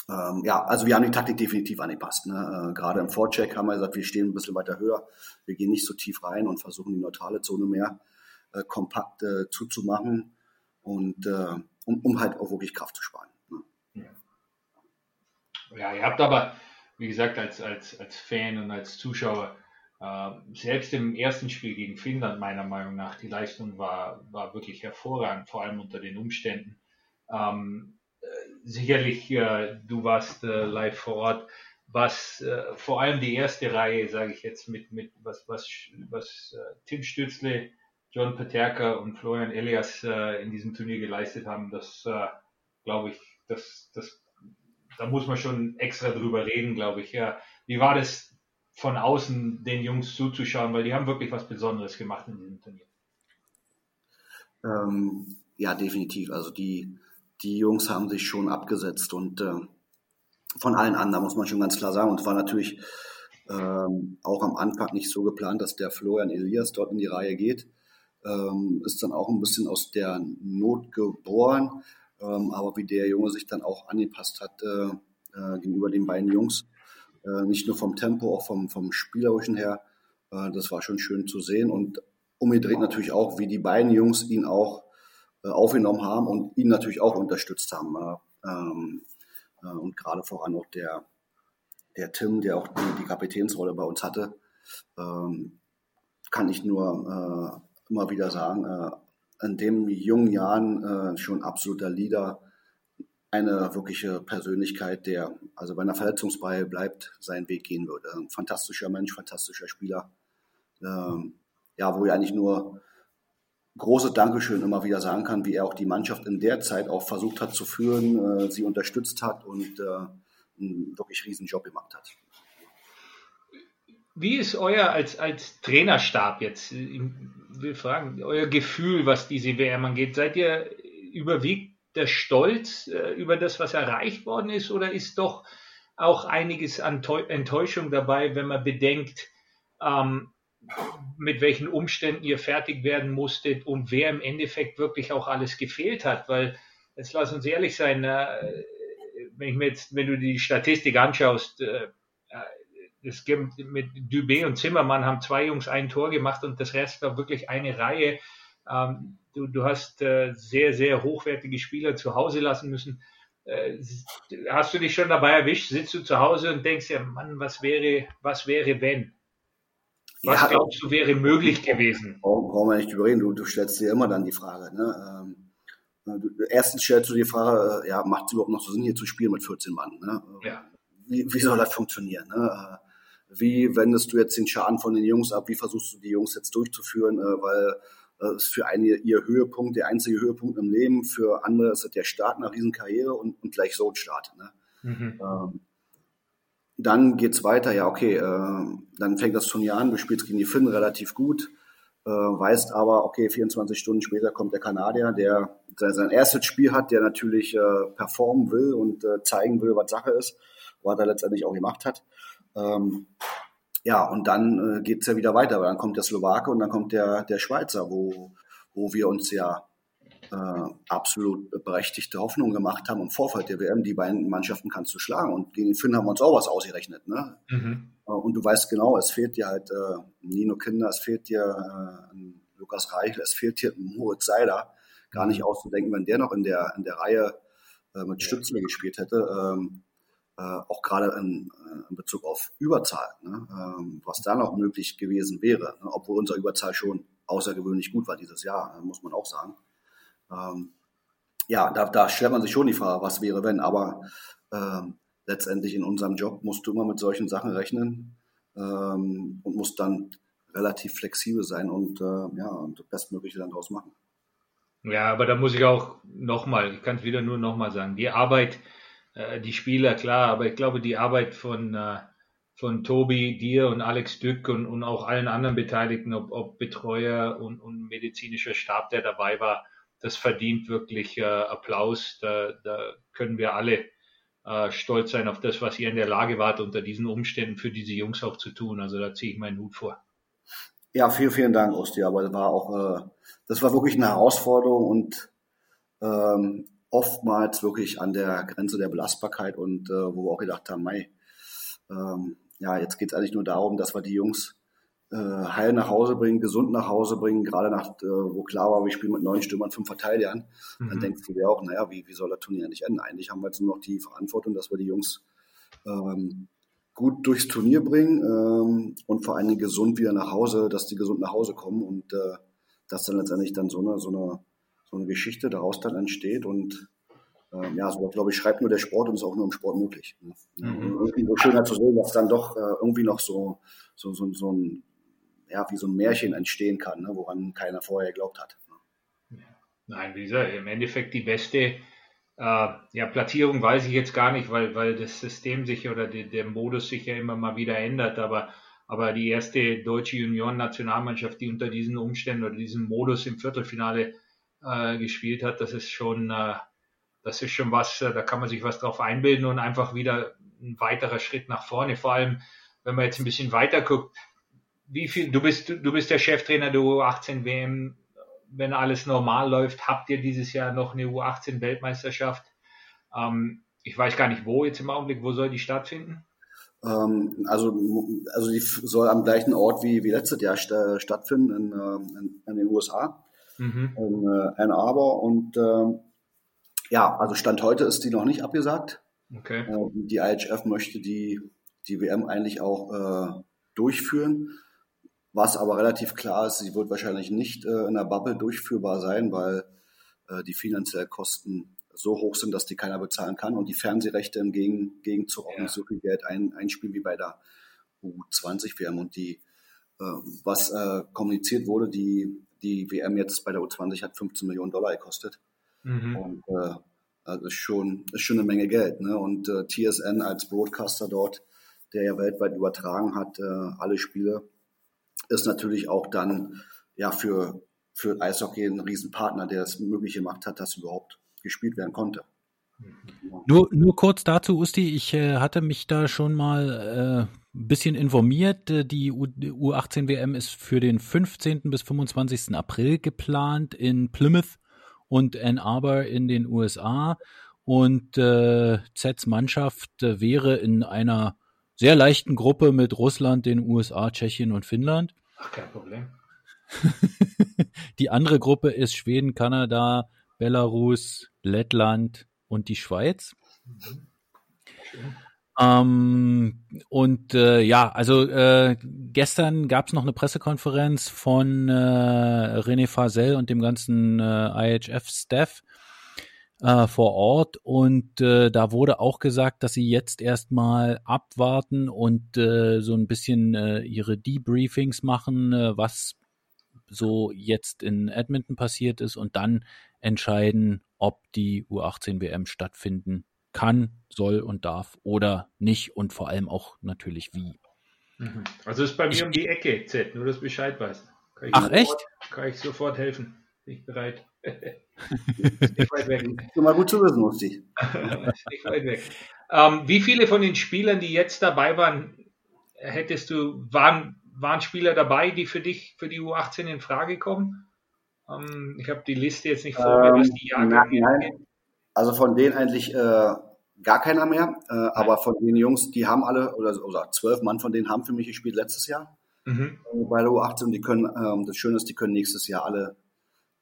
Ähm, ja, also wir haben die Taktik definitiv angepasst. Ne? Äh, gerade im Vorcheck haben wir gesagt, wir stehen ein bisschen weiter höher, wir gehen nicht so tief rein und versuchen die neutrale Zone mehr äh, kompakt äh, zuzumachen und äh, um, um halt auch wirklich Kraft zu sparen. Ne? Ja, ihr habt aber, wie gesagt, als, als, als Fan und als Zuschauer, selbst im ersten Spiel gegen Finnland meiner Meinung nach, die Leistung war, war wirklich hervorragend, vor allem unter den Umständen. Ähm, sicherlich, äh, du warst äh, live vor Ort, was äh, vor allem die erste Reihe, sage ich jetzt, mit, mit was, was, was äh, Tim Stützle, John Peterka und Florian Elias äh, in diesem Turnier geleistet haben, das äh, glaube ich, das, das, da muss man schon extra drüber reden, glaube ich. Ja. Wie war das von außen den Jungs zuzuschauen, weil die haben wirklich was Besonderes gemacht in diesem Turnier? Ähm, ja, definitiv. Also die die Jungs haben sich schon abgesetzt und äh, von allen anderen muss man schon ganz klar sagen. Und war natürlich ähm, auch am Anfang nicht so geplant, dass der Florian Elias dort in die Reihe geht. Ähm, ist dann auch ein bisschen aus der Not geboren. Ähm, aber wie der Junge sich dann auch angepasst hat äh, äh, gegenüber den beiden Jungs, äh, nicht nur vom Tempo, auch vom, vom Spielerischen her, äh, das war schon schön zu sehen. Und umgedreht natürlich auch, wie die beiden Jungs ihn auch äh, aufgenommen haben und ihn natürlich auch unterstützt haben. Ähm, äh, und gerade voran auch der, der Tim, der auch die, die Kapitänsrolle bei uns hatte, ähm, kann ich nur äh, immer wieder sagen, in den jungen Jahren schon absoluter Leader, eine wirkliche Persönlichkeit, der, also bei einer verletzungsfrei bleibt, seinen Weg gehen würde. Ein fantastischer Mensch, fantastischer Spieler. ähm, ja, wo ich eigentlich nur große Dankeschön immer wieder sagen kann, wie er auch die Mannschaft in der Zeit auch versucht hat zu führen, äh, sie unterstützt hat und äh, einen wirklich riesen Job gemacht hat. Wie ist euer als, als Trainerstab jetzt, ich will fragen, euer Gefühl, was diese WM angeht? Seid ihr überwiegt der Stolz äh, über das, was erreicht worden ist, oder ist doch auch einiges an Enttäuschung dabei, wenn man bedenkt, ähm, mit welchen Umständen ihr fertig werden musstet und wer im Endeffekt wirklich auch alles gefehlt hat, weil jetzt lass uns ehrlich sein, äh, wenn ich jetzt, wenn du die Statistik anschaust, äh, es gibt mit Dubé und Zimmermann haben zwei Jungs ein Tor gemacht und das Rest war wirklich eine Reihe. Ähm, du, du hast äh, sehr, sehr hochwertige Spieler zu Hause lassen müssen. Äh, hast du dich schon dabei erwischt? Sitzt du zu Hause und denkst ja, Mann, was wäre, was wäre, wenn? Was ja, glaubst du, wäre möglich gewesen? Brauchen wir nicht überreden. Du, du stellst dir immer dann die Frage. Ne? Ähm, erstens stellst du die Frage, äh, ja, macht es überhaupt noch so Sinn, hier zu spielen mit 14 Mann? Ne? Ja. Wie, wie soll das funktionieren? Ne? Wie wendest du jetzt den Schaden von den Jungs ab? Wie versuchst du die Jungs jetzt durchzuführen? Äh, weil äh, es für einige ihr Höhepunkt, der einzige Höhepunkt im Leben, für andere ist es der Start einer Riesenkarriere und, und gleich so ein Start. Ne? Mhm. Ähm, dann geht's weiter, ja, okay, äh, dann fängt das Turnier an, du spielst gegen die Finnen relativ gut, äh, weißt aber, okay, 24 Stunden später kommt der Kanadier, der sein erstes Spiel hat, der natürlich äh, performen will und äh, zeigen will, was Sache ist, was er letztendlich auch gemacht hat. Ähm, ja, und dann äh, geht's ja wieder weiter, weil dann kommt der Slowake und dann kommt der, der Schweizer, wo, wo wir uns ja äh, absolut berechtigte Hoffnung gemacht haben im Vorfeld der WM, die beiden Mannschaften kannst du schlagen. Und gegen den Finn haben wir uns auch was ausgerechnet. Ne? Mhm. Äh, und du weißt genau, es fehlt dir halt äh, Nino Kinder, es fehlt dir äh, Lukas Reichel, es fehlt dir Moritz Seiler. Gar nicht mhm. auszudenken, wenn der noch in der, in der Reihe äh, mit Stützle gespielt hätte. Ähm, äh, auch gerade in, äh, in, Bezug auf Überzahl, ne? ähm, was da noch möglich gewesen wäre, ne? obwohl unser Überzahl schon außergewöhnlich gut war dieses Jahr, äh, muss man auch sagen. Ähm, ja, da, da stellt man sich schon die Frage, was wäre, wenn, aber ähm, letztendlich in unserem Job musst du immer mit solchen Sachen rechnen ähm, und musst dann relativ flexibel sein und äh, ja, und das Bestmögliche dann daraus machen. Ja, aber da muss ich auch nochmal, ich kann es wieder nur nochmal sagen, die Arbeit, äh, die Spieler, klar, aber ich glaube, die Arbeit von, äh, von Tobi, dir und Alex Dück und, und auch allen anderen Beteiligten, ob, ob Betreuer und, und medizinischer Stab, der dabei war, das verdient wirklich äh, Applaus. Da, da können wir alle äh, stolz sein auf das, was ihr in der Lage wart, unter diesen Umständen für diese Jungs auch zu tun. Also da ziehe ich meinen Hut vor. Ja, vielen, vielen Dank, Osti. Aber das war auch, äh, das war wirklich eine Herausforderung und ähm, oftmals wirklich an der Grenze der Belastbarkeit und äh, wo wir auch gedacht haben, mei, ähm, ja, jetzt geht es eigentlich nur darum, dass wir die Jungs äh, heil nach Hause bringen, gesund nach Hause bringen, gerade nach, äh, wo klar war, wir spielen mit neun Stürmern, fünf Verteidigern, mhm. dann denkst du dir auch, naja, wie, wie soll das Turnier nicht enden? Eigentlich haben wir jetzt nur noch die Verantwortung, dass wir die Jungs ähm, gut durchs Turnier bringen ähm, und vor allen Dingen gesund wieder nach Hause, dass die gesund nach Hause kommen und äh, dass dann letztendlich dann so eine, so eine, so eine Geschichte daraus dann entsteht und ähm, ja, so glaube ich, schreibt nur der Sport und ist auch nur im Sport möglich. Ne? Mhm. Irgendwie so schöner zu sehen, dass dann doch äh, irgendwie noch so, so, so, so ein ja, wie so ein Märchen entstehen kann, ne, woran keiner vorher geglaubt hat. Nein, wie gesagt, im Endeffekt die beste äh, ja, Platzierung weiß ich jetzt gar nicht, weil, weil das System sich oder die, der Modus sich ja immer mal wieder ändert, aber, aber die erste deutsche Junioren-Nationalmannschaft, die unter diesen Umständen oder diesem Modus im Viertelfinale äh, gespielt hat, das ist schon, äh, das ist schon was, äh, da kann man sich was drauf einbilden und einfach wieder ein weiterer Schritt nach vorne. Vor allem, wenn man jetzt ein bisschen weiter guckt, wie viel, du bist, du bist der Cheftrainer der U18 WM. Wenn alles normal läuft, habt ihr dieses Jahr noch eine U18 Weltmeisterschaft. Ähm, ich weiß gar nicht, wo jetzt im Augenblick, wo soll die stattfinden? Ähm, also, also die soll am gleichen Ort wie, wie letztes Jahr st stattfinden, in, äh, in, in, den USA, mhm. in äh, Ann Arbor. Und äh, ja, also Stand heute ist die noch nicht abgesagt. Okay. Äh, die IHF möchte die, die WM eigentlich auch äh, durchführen. Was aber relativ klar ist, sie wird wahrscheinlich nicht äh, in der Bubble durchführbar sein, weil äh, die finanziellen Kosten so hoch sind, dass die keiner bezahlen kann und die Fernsehrechte im Gegen Gegenzug auch ja. nicht so viel Geld ein, einspielen wie bei der U20 WM und die was äh, kommuniziert wurde, die, die WM jetzt bei der U20 hat 15 Millionen Dollar gekostet. Mhm. Und äh, also ist schon, ist schon eine Menge Geld. Ne? Und äh, TSN als Broadcaster dort, der ja weltweit übertragen hat, äh, alle Spiele, ist natürlich auch dann ja für, für Eishockey ein Riesenpartner, der es möglich gemacht hat, dass überhaupt gespielt werden konnte. Nur, nur kurz dazu, Usti, ich äh, hatte mich da schon mal äh, ein bisschen informiert. Äh, die U U18 WM ist für den 15. bis 25. April geplant in Plymouth und Ann Arbor in den USA. Und äh, Zets Mannschaft äh, wäre in einer sehr leichten Gruppe mit Russland, den USA, Tschechien und Finnland. Ach, kein Problem. die andere Gruppe ist Schweden, Kanada, Belarus, Lettland und die Schweiz. Mhm. Ähm, und äh, ja, also äh, gestern gab es noch eine Pressekonferenz von äh, René Fasel und dem ganzen äh, IHF-Staff äh, vor Ort. Und äh, da wurde auch gesagt, dass sie jetzt erstmal abwarten und äh, so ein bisschen äh, ihre Debriefings machen, äh, was so jetzt in Edmonton passiert ist und dann entscheiden, ob die U18 WM stattfinden kann, soll und darf oder nicht und vor allem auch natürlich wie. Mhm. Also ist bei mir ich, um die Ecke, Z, nur dass du Bescheid weißt. Ach sofort, echt? Kann ich sofort helfen. Bin ich bereit. nicht weit weg. Schon mal gut zu wissen, muss ich. nicht weit weg. Ähm, wie viele von den Spielern, die jetzt dabei waren, hättest du, waren, waren Spieler dabei, die für dich, für die U18 in Frage kommen? Ähm, ich habe die Liste jetzt nicht vor mir, was die Jahre nein, nein. Also von denen eigentlich äh, gar keiner mehr. Äh, aber von den Jungs, die haben alle, oder, oder zwölf Mann von denen haben für mich gespielt letztes Jahr mhm. Äh, bei der U18. Die können, ähm, das Schöne ist, die können nächstes Jahr alle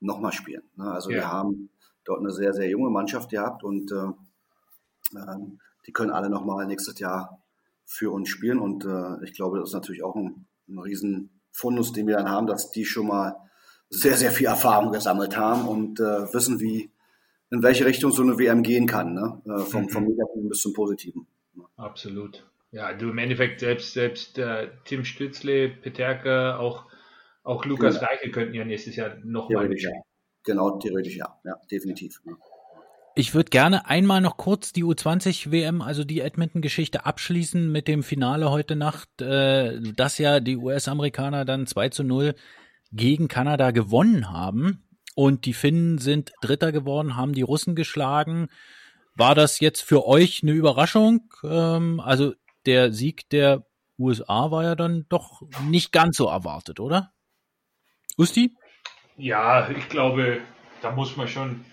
nochmal spielen. Ne? Also ja. wir haben dort eine sehr, sehr junge Mannschaft gehabt und äh, ähm, die können alle nochmal nächstes Jahr für uns spielen. Und äh, ich glaube, das ist natürlich auch ein, ein riesen Fundus, den wir dann haben, dass die schon mal sehr, sehr viel Erfahrung gesammelt haben und äh, wissen, wie, in welche Richtung so eine WM gehen kann, ne? Äh, vom, mhm. vom Negativen bis zum Positiven. Absolut. Ja, du im Endeffekt selbst, selbst äh, Tim Stützle, Peterka, auch, auch Lukas ja. Reiche könnten ja nächstes Jahr nochmal ja. Genau, theoretisch ja, ja, definitiv. Ja. Ich würde gerne einmal noch kurz die U20 WM, also die Edmonton-Geschichte abschließen mit dem Finale heute Nacht, äh, dass ja die US-Amerikaner dann 2 zu 0 gegen Kanada gewonnen haben. Und die Finnen sind Dritter geworden, haben die Russen geschlagen. War das jetzt für euch eine Überraschung? Ähm, also der Sieg der USA war ja dann doch nicht ganz so erwartet, oder? Usti? Ja, ich glaube, da muss man schon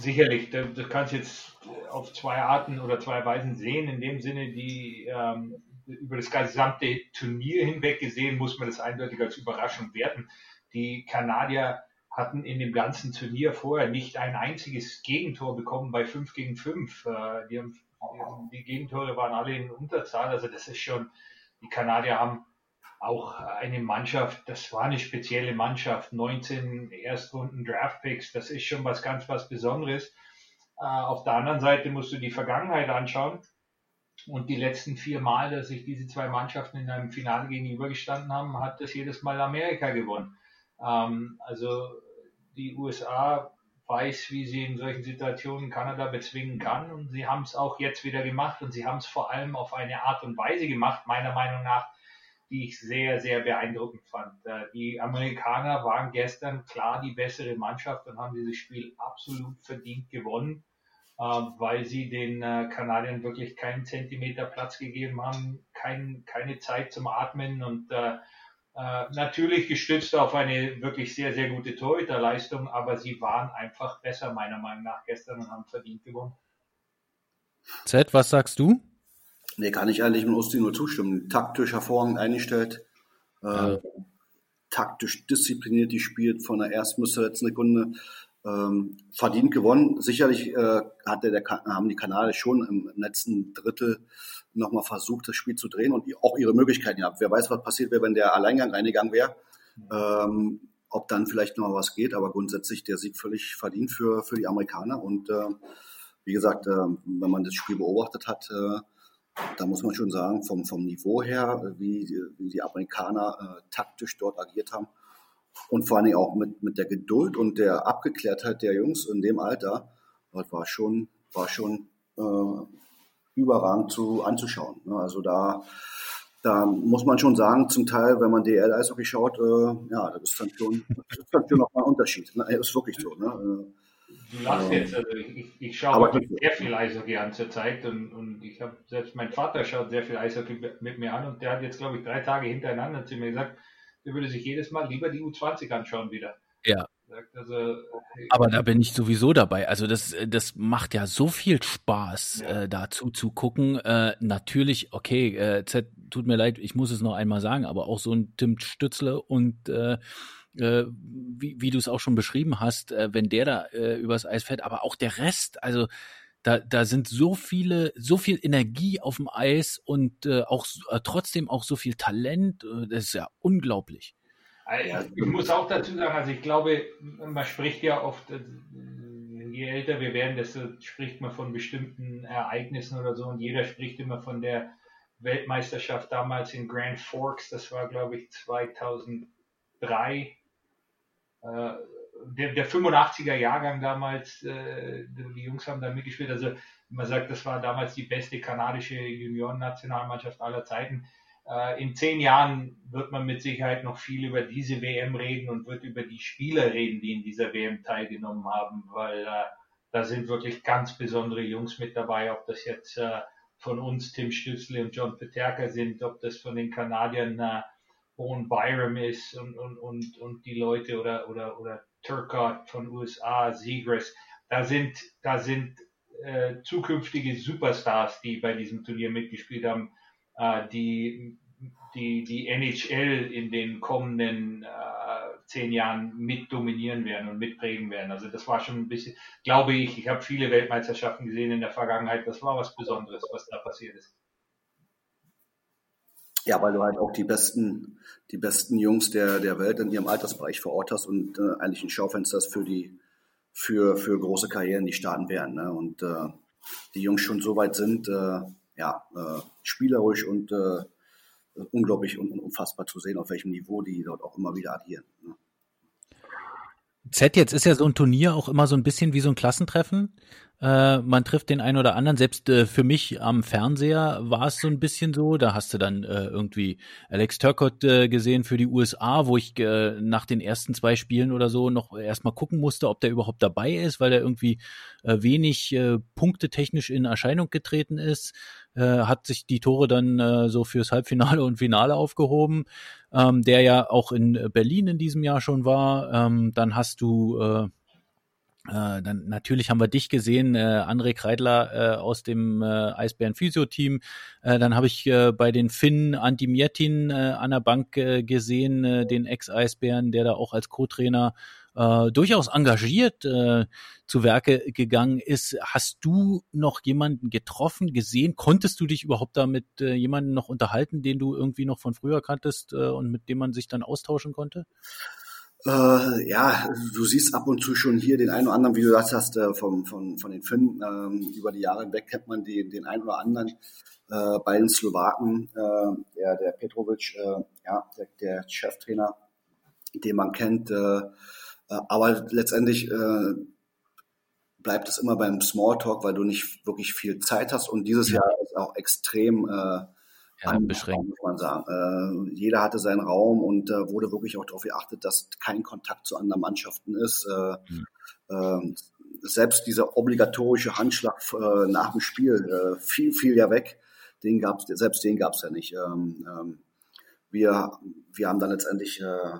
sicherlich, das kannst jetzt auf zwei Arten oder zwei Weisen sehen. In dem Sinne, die ähm, über das gesamte Turnier hinweg gesehen, muss man das eindeutig als Überraschung werten. Die Kanadier hatten in dem ganzen Turnier vorher nicht ein einziges Gegentor bekommen bei 5 gegen 5. Äh, die, die Gegentore waren alle in Unterzahl. Also das ist schon, die Kanadier haben auch eine Mannschaft, das war eine spezielle Mannschaft, 19 Erstrunden Draftpicks, das ist schon was ganz was Besonderes. Äh, auf der anderen Seite musst du die Vergangenheit anschauen und die letzten vier Mal, dass sich diese zwei Mannschaften in einem Finale gegenübergestanden haben, hat das jedes Mal Amerika gewonnen. Ähm, also die USA weiß, wie sie in solchen Situationen Kanada bezwingen kann. Und sie haben es auch jetzt wieder gemacht. Und sie haben es vor allem auf eine Art und Weise gemacht, meiner Meinung nach, die ich sehr, sehr beeindruckend fand. Äh, die Amerikaner waren gestern klar die bessere Mannschaft und haben dieses Spiel absolut verdient gewonnen, äh, weil sie den äh, Kanadiern wirklich keinen Zentimeter Platz gegeben haben, kein, keine Zeit zum Atmen und äh, natürlich gestützt auf eine wirklich sehr, sehr gute Torhüterleistung, aber sie waren einfach besser, meiner Meinung nach, gestern und haben verdient gewonnen. Z, was sagst du? Nee, kann ich eigentlich mit Osti nur zustimmen. Taktisch hervorragend eingestellt, äh, ja. taktisch diszipliniert gespielt, von der ersten bis zur letzten Sekunde ähm, verdient gewonnen. Sicherlich äh, hatte der, haben die Kanadier schon im letzten Drittel nochmal versucht, das Spiel zu drehen und auch ihre Möglichkeiten gehabt. Wer weiß, was passiert wäre, wenn der Alleingang reingegangen wäre. Ähm, ob dann vielleicht noch was geht, aber grundsätzlich der Sieg völlig verdient für, für die Amerikaner. Und äh, wie gesagt, äh, wenn man das Spiel beobachtet hat, äh, da muss man schon sagen, vom, vom Niveau her, wie, wie die Amerikaner äh, taktisch dort agiert haben und vor allem auch mit, mit der Geduld und der Abgeklärtheit der Jungs in dem Alter, das war schon, war schon äh, überragend zu, anzuschauen. Ne? Also da, da muss man schon sagen, zum Teil, wenn man DL-Eishockey schaut, äh, ja, das ist dann schon, das ist dann schon nochmal ein Unterschied. Ne? Das ist wirklich so. Ne? Du lachst jetzt, also ich, ich schaue sehr viel Eishockey an zur Zeit und, und ich habe selbst mein Vater schaut sehr viel Eishockey mit mir an und der hat jetzt, glaube ich, drei Tage hintereinander zu mir gesagt, er würde sich jedes Mal lieber die U20 anschauen wieder. Ja. Also, Aber da bin ich sowieso dabei. Also das, das macht ja so viel Spaß, ja. äh, da zuzugucken. Äh, natürlich, okay, äh, Z, tut mir leid, ich muss es noch einmal sagen, aber auch so ein Tim Stützle und äh, äh, wie, wie du es auch schon beschrieben hast, äh, wenn der da äh, übers Eis fährt, aber auch der Rest, also da, da sind so viele, so viel Energie auf dem Eis und äh, auch äh, trotzdem auch so viel Talent. Äh, das ist ja unglaublich. Also ich muss auch dazu sagen, also ich glaube, man spricht ja oft, äh, je älter wir werden, desto spricht man von bestimmten Ereignissen oder so und jeder spricht immer von der Weltmeisterschaft damals in Grand Forks, das war glaube ich 2003. Äh, der, der 85er Jahrgang damals, äh, die Jungs haben da mitgespielt. Also man sagt, das war damals die beste kanadische Junioren-Nationalmannschaft aller Zeiten. Äh, in zehn Jahren wird man mit Sicherheit noch viel über diese WM reden und wird über die Spieler reden, die in dieser WM teilgenommen haben, weil äh, da sind wirklich ganz besondere Jungs mit dabei, ob das jetzt äh, von uns Tim Stützle und John Peterka sind, ob das von den Kanadiern äh, Owen Byram ist und, und, und, und die Leute oder, oder, oder Turcotte von USA, Zegras. Da sind, da sind äh, zukünftige Superstars, die bei diesem Turnier mitgespielt haben, äh, die, die die NHL in den kommenden äh, zehn Jahren mit dominieren werden und mitprägen werden. Also das war schon ein bisschen, glaube ich, ich habe viele Weltmeisterschaften gesehen in der Vergangenheit. Das war was Besonderes, was da passiert ist. Ja, weil du halt auch die besten, die besten Jungs der, der Welt in ihrem Altersbereich vor Ort hast und äh, eigentlich ein Schaufenster für die, für, für große Karrieren, die starten werden. Ne? Und äh, die Jungs schon so weit sind, äh, ja, äh, spielerisch und äh, unglaublich und, und unfassbar zu sehen, auf welchem Niveau die dort auch immer wieder agieren. Ne? Z, jetzt ist ja so ein Turnier auch immer so ein bisschen wie so ein Klassentreffen. Äh, man trifft den einen oder anderen. Selbst äh, für mich am Fernseher war es so ein bisschen so. Da hast du dann äh, irgendwie Alex Turcott äh, gesehen für die USA, wo ich äh, nach den ersten zwei Spielen oder so noch erstmal gucken musste, ob der überhaupt dabei ist, weil er irgendwie äh, wenig äh, punktetechnisch in Erscheinung getreten ist. Äh, hat sich die Tore dann äh, so fürs Halbfinale und Finale aufgehoben, ähm, der ja auch in Berlin in diesem Jahr schon war. Ähm, dann hast du äh, äh, dann natürlich haben wir dich gesehen, äh, André Kreidler äh, aus dem äh, Eisbären Physio Team. Äh, dann habe ich äh, bei den Finn Anti Mietin äh, an der Bank äh, gesehen, äh, den Ex-Eisbären, der da auch als Co-Trainer äh, durchaus engagiert äh, zu Werke gegangen ist. Hast du noch jemanden getroffen, gesehen? Konntest du dich überhaupt da mit äh, jemandem noch unterhalten, den du irgendwie noch von früher kanntest äh, und mit dem man sich dann austauschen konnte? Äh, ja, du siehst ab und zu schon hier den einen oder anderen, wie du das hast, äh, vom, von, von den Finnen. Ähm, über die Jahre hinweg kennt man den, den einen oder anderen. Äh, bei den Slowaken, äh, der, der Petrovic, äh, ja, der, der Cheftrainer, den man kennt. Äh, aber letztendlich äh, bleibt es immer beim Smalltalk, weil du nicht wirklich viel Zeit hast. Und dieses ja. Jahr ist auch extrem äh, ja, beschränkt. Muss man sagen. Äh, jeder hatte seinen Raum und äh, wurde wirklich auch darauf geachtet, dass kein Kontakt zu anderen Mannschaften ist. Äh, mhm. selbst dieser obligatorische Handschlag äh, nach dem Spiel äh, fiel, fiel ja weg. Den gab's, selbst den gab es ja nicht. Ähm, ähm, wir, wir haben dann letztendlich äh,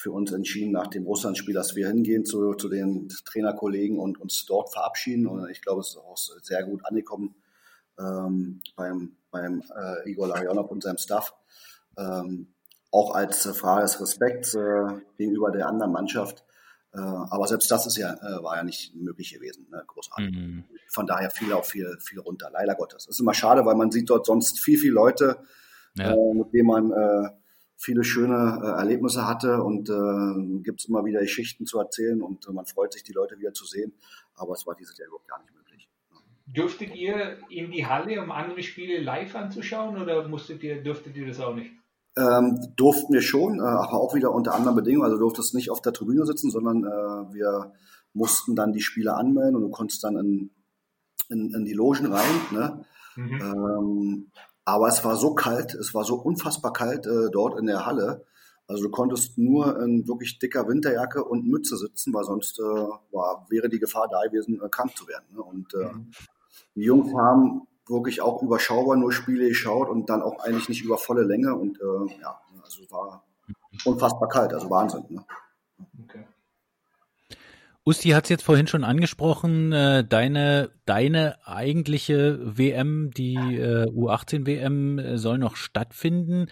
für uns entschieden nach dem Russland-Spiel, dass wir hingehen zu, zu den Trainerkollegen und uns dort verabschieden. Und ich glaube, es ist auch sehr gut angekommen ähm, beim, beim äh, Igor Larionov und seinem Staff. Ähm, auch als Frage des Respekts äh, gegenüber der anderen Mannschaft. Äh, aber selbst das ist ja, äh, war ja nicht möglich gewesen, ne? großartig. Mhm. Von daher fiel auch viel, viel runter, leider Gottes. Das ist immer schade, weil man sieht dort sonst viel, viel Leute, ja. äh, mit denen man äh, viele schöne äh, Erlebnisse hatte und äh, gibt es immer wieder Geschichten zu erzählen und äh, man freut sich, die Leute wieder zu sehen. Aber es war dieses Jahr überhaupt gar nicht möglich. dürftet ihr in die Halle, um andere Spiele live anzuschauen oder musstet ihr, dürftet ihr das auch nicht? Ähm, durften wir schon, äh, aber auch wieder unter anderen Bedingungen. Also du durftest nicht auf der Tribüne sitzen, sondern äh, wir mussten dann die Spiele anmelden und du konntest dann in, in, in die Logen rein. Ne? Mhm. Ähm, aber es war so kalt, es war so unfassbar kalt äh, dort in der Halle. Also du konntest nur in wirklich dicker Winterjacke und Mütze sitzen, weil sonst äh, war, wäre die Gefahr da gewesen, äh, krank zu werden. Ne? Und äh, mhm. die Jungs haben wirklich auch überschaubar nur Spiele geschaut und dann auch eigentlich nicht über volle Länge und äh, ja, also war unfassbar kalt, also Wahnsinn. Ne? Usti hat es jetzt vorhin schon angesprochen, äh, deine, deine eigentliche WM, die äh, U18 WM, äh, soll noch stattfinden.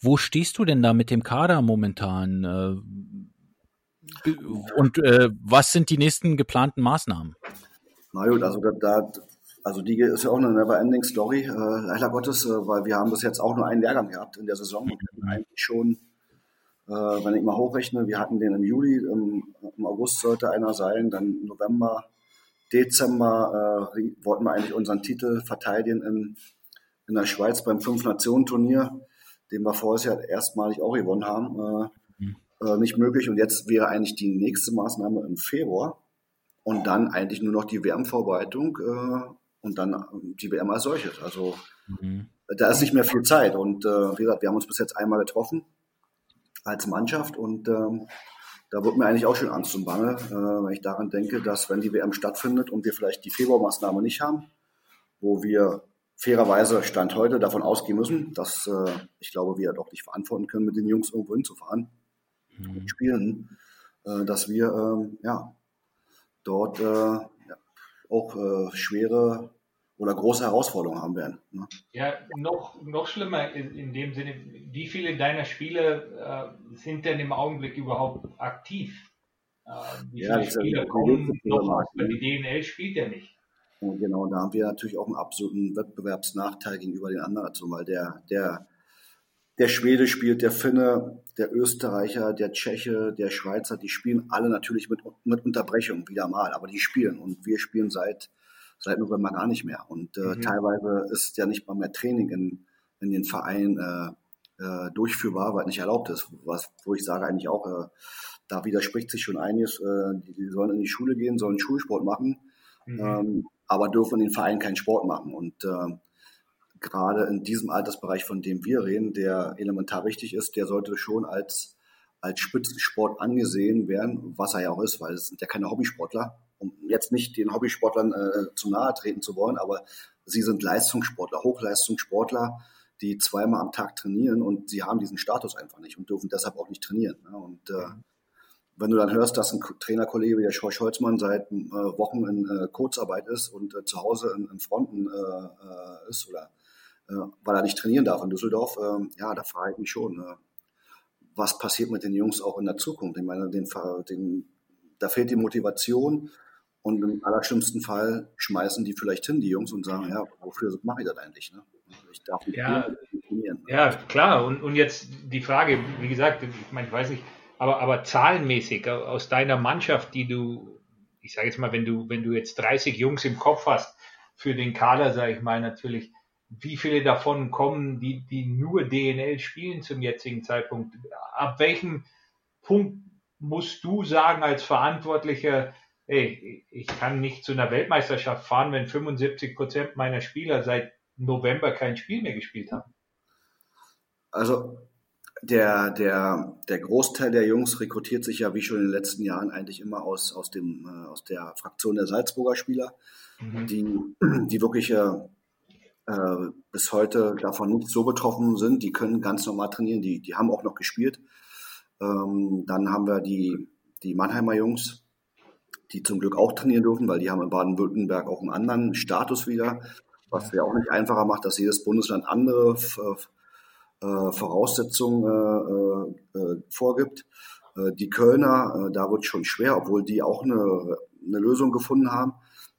Wo stehst du denn da mit dem Kader momentan? Äh, und äh, was sind die nächsten geplanten Maßnahmen? Na gut, also da, da also die ist ja auch eine never-ending Story, äh, leider Gottes, äh, weil wir haben bis jetzt auch nur einen Lehrgang gehabt in der Saison und hatten eigentlich schon, äh, wenn ich mal hochrechne, wir hatten den im Juli, im, im August sollte einer sein, dann November, Dezember äh, wollten wir eigentlich unseren Titel verteidigen in, in der Schweiz beim Fünf-Nationen-Turnier, den wir vorher ja erstmalig auch gewonnen haben. Äh, mhm. äh, nicht möglich und jetzt wäre eigentlich die nächste Maßnahme im Februar und dann eigentlich nur noch die WM-Vorbereitung äh, und dann ähm, die WM als solches. Also mhm. da ist nicht mehr viel Zeit. Und äh, wie gesagt, wir haben uns bis jetzt einmal getroffen als Mannschaft und ähm, da wird mir eigentlich auch schon Angst und Bange, äh, wenn ich daran denke, dass wenn die WM stattfindet und wir vielleicht die Februarmaßnahme nicht haben, wo wir fairerweise Stand heute davon ausgehen müssen, dass äh, ich glaube, wir doch nicht verantworten können, mit den Jungs irgendwo hinzufahren mhm. und spielen, äh, dass wir ähm, ja dort äh, auch äh, schwere oder große Herausforderungen haben werden. Ne? Ja, noch, noch schlimmer in, in, dem Sinne, wie viele deiner Spieler äh, sind denn im Augenblick überhaupt aktiv? Äh, wie ja, viele Spieler kommen noch weil die DNL spielt ja nicht. Und genau, da haben wir natürlich auch einen absoluten Wettbewerbsnachteil gegenüber den anderen, weil der, der der Schwede spielt, der Finne, der Österreicher, der Tscheche, der Schweizer, die spielen alle natürlich mit, mit Unterbrechung wieder mal, aber die spielen und wir spielen seit, seit November gar nicht mehr. Und äh, mhm. teilweise ist ja nicht mal mehr Training in, in den Vereinen äh, äh, durchführbar, weil nicht erlaubt ist. Was, wo ich sage eigentlich auch, äh, da widerspricht sich schon einiges. Äh, die, die sollen in die Schule gehen, sollen Schulsport machen, mhm. ähm, aber dürfen in den Vereinen keinen Sport machen. Und äh, gerade in diesem Altersbereich, von dem wir reden, der elementar wichtig ist, der sollte schon als, als Spitzensport angesehen werden, was er ja auch ist, weil es sind ja keine Hobbysportler, um jetzt nicht den Hobbysportlern äh, zu nahe treten zu wollen, aber sie sind Leistungssportler, Hochleistungssportler, die zweimal am Tag trainieren und sie haben diesen Status einfach nicht und dürfen deshalb auch nicht trainieren. Ne? Und äh, wenn du dann hörst, dass ein Trainerkollege wie der Schorsch Holzmann seit äh, Wochen in äh, Kurzarbeit ist und äh, zu Hause in, in Fronten äh, äh ist oder äh, weil er nicht trainieren darf in Düsseldorf, ähm, ja, da frage ich mich schon, äh, was passiert mit den Jungs auch in der Zukunft? Ich meine, den, den, da fehlt die Motivation und im allerschlimmsten Fall schmeißen die vielleicht hin, die Jungs, und sagen, ja, wofür mache ich das eigentlich? Ne? Ich darf nicht ja, trainieren. Ja, klar. Und, und jetzt die Frage, wie gesagt, ich meine, ich weiß nicht, aber, aber zahlenmäßig aus deiner Mannschaft, die du, ich sage jetzt mal, wenn du, wenn du jetzt 30 Jungs im Kopf hast, für den Kader, sage ich mal, natürlich, wie viele davon kommen, die, die nur DNL spielen zum jetzigen Zeitpunkt? Ab welchem Punkt musst du sagen als Verantwortlicher, ey, ich kann nicht zu einer Weltmeisterschaft fahren, wenn 75 Prozent meiner Spieler seit November kein Spiel mehr gespielt haben? Also der, der, der Großteil der Jungs rekrutiert sich ja wie schon in den letzten Jahren eigentlich immer aus, aus, dem, äh, aus der Fraktion der Salzburger Spieler, mhm. die, die wirklich äh, äh, bis heute davon nicht so betroffen sind. Die können ganz normal trainieren, die, die haben auch noch gespielt. Ähm, dann haben wir die, die Mannheimer Jungs, die zum Glück auch trainieren dürfen, weil die haben in Baden-Württemberg auch einen anderen Status wieder, was ja auch nicht einfacher macht, dass jedes Bundesland andere äh, Voraussetzungen äh, äh, vorgibt. Die Kölner, da wird es schon schwer, obwohl die auch eine, eine Lösung gefunden haben.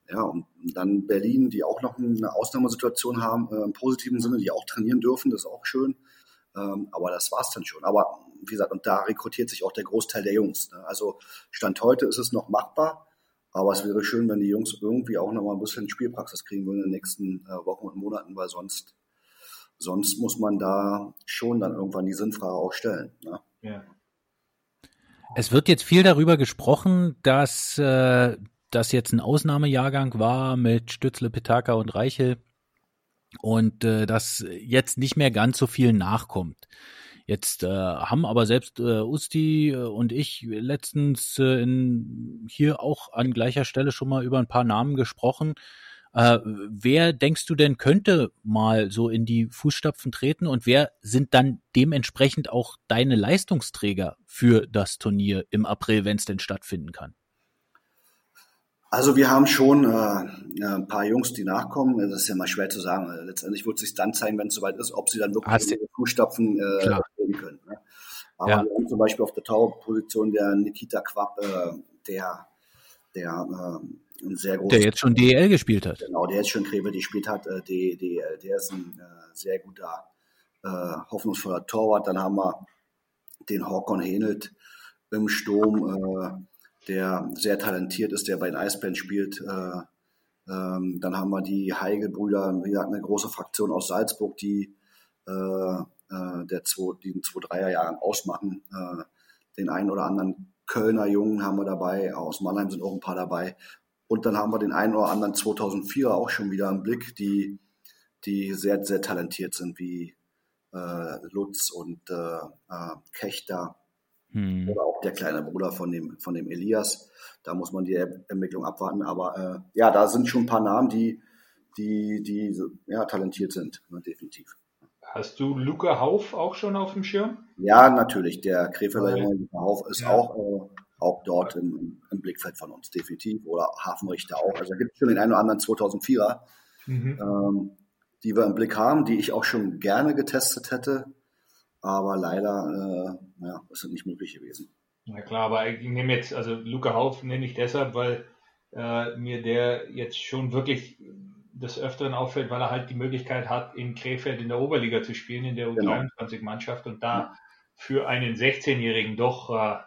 Ja, und dann Berlin, die auch noch eine Ausnahmesituation haben, im positiven Sinne, die auch trainieren dürfen, das ist auch schön. Ähm, aber das war's dann schon. Aber wie gesagt, und da rekrutiert sich auch der Großteil der Jungs. Ne? Also Stand heute ist es noch machbar, Aber es wäre schön, wenn die Jungs irgendwie auch noch mal ein bisschen Spielpraxis kriegen würden in den nächsten äh, Wochen und Monaten, weil sonst, sonst muss man da schon dann irgendwann die Sinnfrage auch stellen. Ne? Ja. Es wird jetzt viel darüber gesprochen, dass äh, das jetzt ein Ausnahmejahrgang war mit Stützle, Petaka und Reichel und äh, dass jetzt nicht mehr ganz so viel nachkommt. Jetzt äh, haben aber selbst äh, Usti äh, und ich letztens äh, in, hier auch an gleicher Stelle schon mal über ein paar Namen gesprochen. Äh, wer denkst du denn könnte mal so in die Fußstapfen treten und wer sind dann dementsprechend auch deine Leistungsträger für das Turnier im April, wenn es denn stattfinden kann? Also wir haben schon äh, ein paar Jungs, die nachkommen. Das ist ja mal schwer zu sagen. Letztendlich wird es sich dann zeigen, wenn es soweit ist, ob sie dann wirklich Hast in die Fußstapfen äh, treten können. Ne? Aber ja. wir haben zum Beispiel auf der Tower-Position der Nikita Quapp, äh, der, der äh, ein sehr großes... Der jetzt schon DEL gespielt hat. Genau, der jetzt schon Krebe gespielt hat. Äh, DEL, der ist ein äh, sehr guter, äh, hoffnungsvoller Torwart. Dann haben wir den Håkon Henelt im Sturm, äh, der sehr talentiert ist, der bei den Eisbären spielt. Äh, ähm, dann haben wir die Heigel-Brüder, wie gesagt, eine große Fraktion aus Salzburg, die äh, äh, der zwei, die den 2-3er-Jahren ausmachen. Äh, den einen oder anderen Kölner Jungen haben wir dabei, aus Mannheim sind auch ein paar dabei. Und dann haben wir den einen oder anderen 2004er auch schon wieder im Blick, die, die sehr, sehr talentiert sind, wie äh, Lutz und äh, äh, Kechter hm. Oder auch der kleine Bruder von dem, von dem Elias. Da muss man die Ermittlung abwarten. Aber äh, ja, da sind schon ein paar Namen, die, die, die ja, talentiert sind, ne, definitiv. Hast du Luca Hauf auch schon auf dem Schirm? Ja, natürlich. Der Krefelder Junge Luca Hauf ist ja. auch, äh, auch dort im, im, Blickfeld von uns, definitiv. Oder Hafenrichter auch. Also da gibt es schon den einen oder anderen 2004er, mhm. ähm, die wir im Blick haben, die ich auch schon gerne getestet hätte aber leider äh, ja, ist es nicht möglich gewesen. Na klar, aber ich nehme jetzt, also Luca Hauf nenne ich deshalb, weil äh, mir der jetzt schon wirklich des Öfteren auffällt, weil er halt die Möglichkeit hat, in Krefeld in der Oberliga zu spielen, in der U23-Mannschaft genau. und da für einen 16-Jährigen doch äh,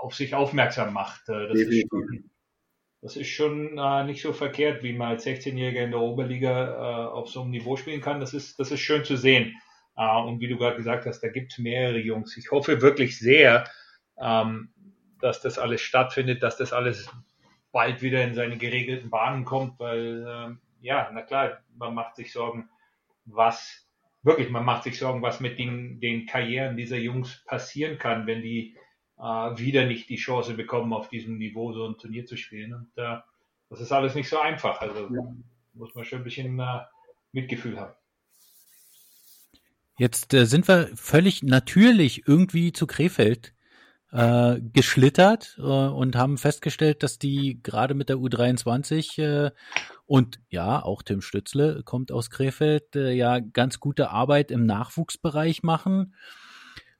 auf sich aufmerksam macht. Äh, das, ist schon, das ist schon äh, nicht so verkehrt, wie man als 16-Jähriger in der Oberliga äh, auf so einem Niveau spielen kann. Das ist, das ist schön zu sehen. Äh, und wie du gerade gesagt hast, da gibt es mehrere Jungs. Ich hoffe wirklich sehr, ähm, dass das alles stattfindet, dass das alles bald wieder in seine geregelten Bahnen kommt, weil ähm, ja, na klar, man macht sich Sorgen, was wirklich, man macht sich Sorgen, was mit den, den Karrieren dieser Jungs passieren kann, wenn die äh, wieder nicht die Chance bekommen, auf diesem Niveau so ein Turnier zu spielen. Und äh, das ist alles nicht so einfach. Also ja. muss man schon ein bisschen äh, Mitgefühl haben. Jetzt äh, sind wir völlig natürlich irgendwie zu Krefeld äh, geschlittert äh, und haben festgestellt, dass die gerade mit der U23 äh, und ja, auch Tim Stützle kommt aus Krefeld, äh, ja ganz gute Arbeit im Nachwuchsbereich machen.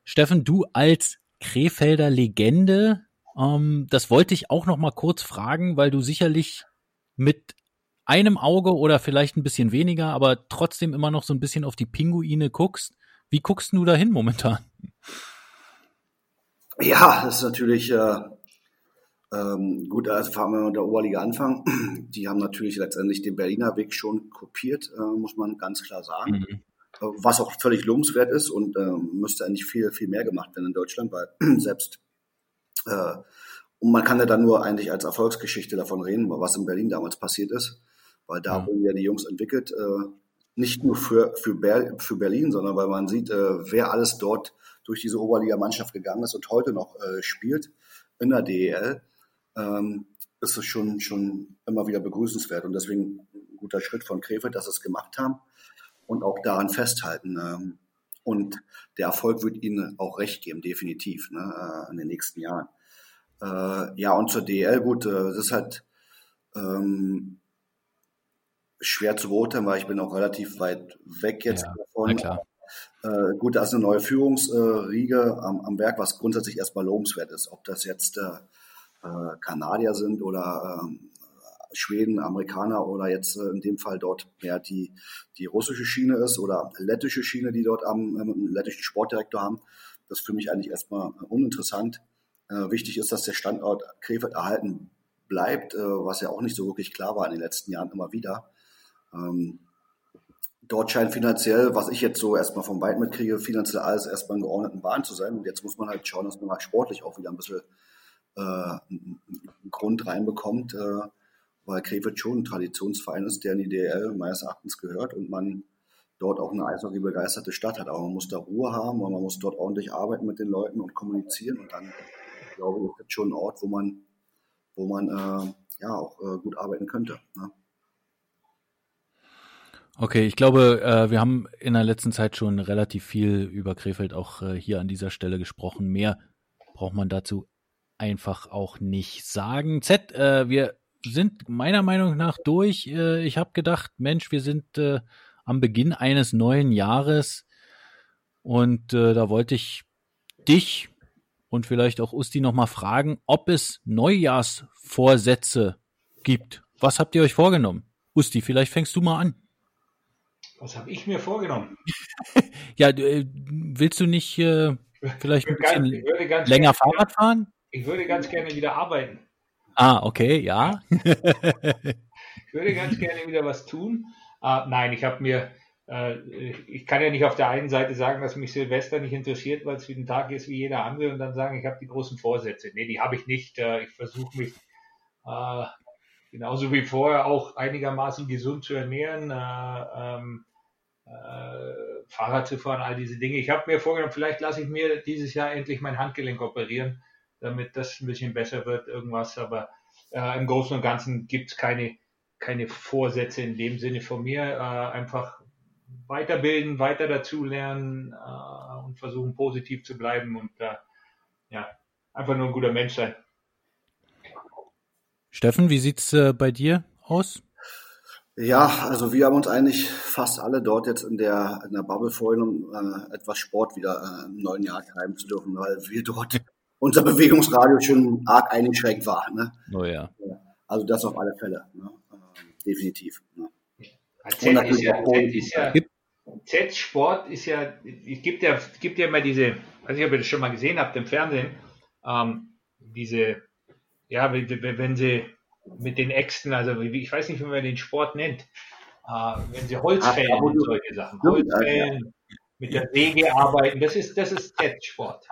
Steffen, du als Krefelder Legende, ähm, das wollte ich auch noch mal kurz fragen, weil du sicherlich mit einem Auge oder vielleicht ein bisschen weniger, aber trotzdem immer noch so ein bisschen auf die Pinguine guckst. Wie guckst du da hin momentan? Ja, das ist natürlich äh, ähm, gut. Also fangen wir mit der Oberliga anfangen. Die haben natürlich letztendlich den Berliner Weg schon kopiert, äh, muss man ganz klar sagen. Mhm. Äh, was auch völlig lobenswert ist und äh, müsste eigentlich viel, viel mehr gemacht werden in Deutschland, weil selbst äh, und man kann ja dann nur eigentlich als Erfolgsgeschichte davon reden, was in Berlin damals passiert ist weil da mhm. wurden ja die Jungs entwickelt, äh, nicht nur für, für, Ber für Berlin, sondern weil man sieht, äh, wer alles dort durch diese Oberliga-Mannschaft gegangen ist und heute noch äh, spielt in der DEL, ähm, ist es schon, schon immer wieder begrüßenswert und deswegen ein guter Schritt von Krefeld, dass sie es gemacht haben und auch daran festhalten. Ähm, und der Erfolg wird ihnen auch recht geben, definitiv, ne, äh, in den nächsten Jahren. Äh, ja, und zur DEL, gut, äh, das ist halt, ähm, schwer zu beurteilen, weil ich bin auch relativ weit weg jetzt ja, davon. Äh, gut, da ist eine neue Führungsriege am, am Berg, was grundsätzlich erstmal lobenswert ist. Ob das jetzt äh, äh Kanadier sind oder äh, Schweden, Amerikaner oder jetzt äh, in dem Fall dort mehr die, die russische Schiene ist oder lettische Schiene, die dort am äh, lettischen Sportdirektor haben. Das ist für mich eigentlich erstmal uninteressant. Äh, wichtig ist, dass der Standort Krefeld erhalten bleibt, äh, was ja auch nicht so wirklich klar war in den letzten Jahren immer wieder. Ähm, dort scheint finanziell, was ich jetzt so erstmal vom Weit mitkriege, finanziell alles erstmal in geordneten Bahnen zu sein. Und jetzt muss man halt schauen, dass man halt sportlich auch wieder ein bisschen äh, einen Grund reinbekommt, äh, weil Krefeld schon ein Traditionsverein ist, der in die DL meines Erachtens gehört und man dort auch eine Eishockey-begeisterte Stadt hat. Aber man muss da Ruhe haben und man muss dort ordentlich arbeiten mit den Leuten und kommunizieren. Und dann, glaube ich, ist das schon ein Ort, wo man, wo man äh, ja auch äh, gut arbeiten könnte. Ne? Okay, ich glaube, äh, wir haben in der letzten Zeit schon relativ viel über Krefeld auch äh, hier an dieser Stelle gesprochen. Mehr braucht man dazu einfach auch nicht sagen. Z, äh, wir sind meiner Meinung nach durch. Äh, ich habe gedacht, Mensch, wir sind äh, am Beginn eines neuen Jahres und äh, da wollte ich dich und vielleicht auch Usti nochmal fragen, ob es Neujahrsvorsätze gibt. Was habt ihr euch vorgenommen? Usti, vielleicht fängst du mal an. Was habe ich mir vorgenommen? ja, äh, willst du nicht äh, vielleicht ein bisschen ganz, länger Fahrrad fahren? Ich würde ganz gerne wieder arbeiten. Ah, okay, ja. ich würde ganz gerne wieder was tun. Uh, nein, ich habe mir, uh, ich kann ja nicht auf der einen Seite sagen, dass mich Silvester nicht interessiert, weil es wie ein Tag ist wie jeder andere und dann sagen, ich habe die großen Vorsätze. Nee, die habe ich nicht. Uh, ich versuche mich genauso wie vorher auch einigermaßen gesund zu ernähren. Ähm, äh, Fahrrad zu fahren, all diese Dinge. Ich habe mir vorgenommen, vielleicht lasse ich mir dieses Jahr endlich mein Handgelenk operieren, damit das ein bisschen besser wird, irgendwas. Aber äh, im Großen und Ganzen gibt es keine, keine Vorsätze in dem Sinne von mir. Äh, einfach weiterbilden, weiter dazulernen äh, und versuchen positiv zu bleiben und äh, ja, einfach nur ein guter Mensch sein. Steffen, wie sieht's äh, bei dir aus? Ja, also wir haben uns eigentlich fast alle dort jetzt in der, in der Bubble freuen, um äh, etwas Sport wieder äh, im neuen Jahr treiben zu dürfen, weil wir dort unser Bewegungsradio schon arg eingeschränkt war. Ne? Oh ja. Also das auf alle Fälle, ne? äh, definitiv. Ne? Z ist ja, Z ist ja, Z-Sport ist ja, es gibt ja, gibt ja immer diese, weiß nicht, ob ihr das schon mal gesehen habt im Fernsehen, ähm, diese, ja, wenn sie mit den Äxten, also ich weiß nicht, wie man den Sport nennt, äh, wenn sie Holz fällen und solche Sachen, Holz fällen, mit der Säge arbeiten, das ist, das ist Z-Sport.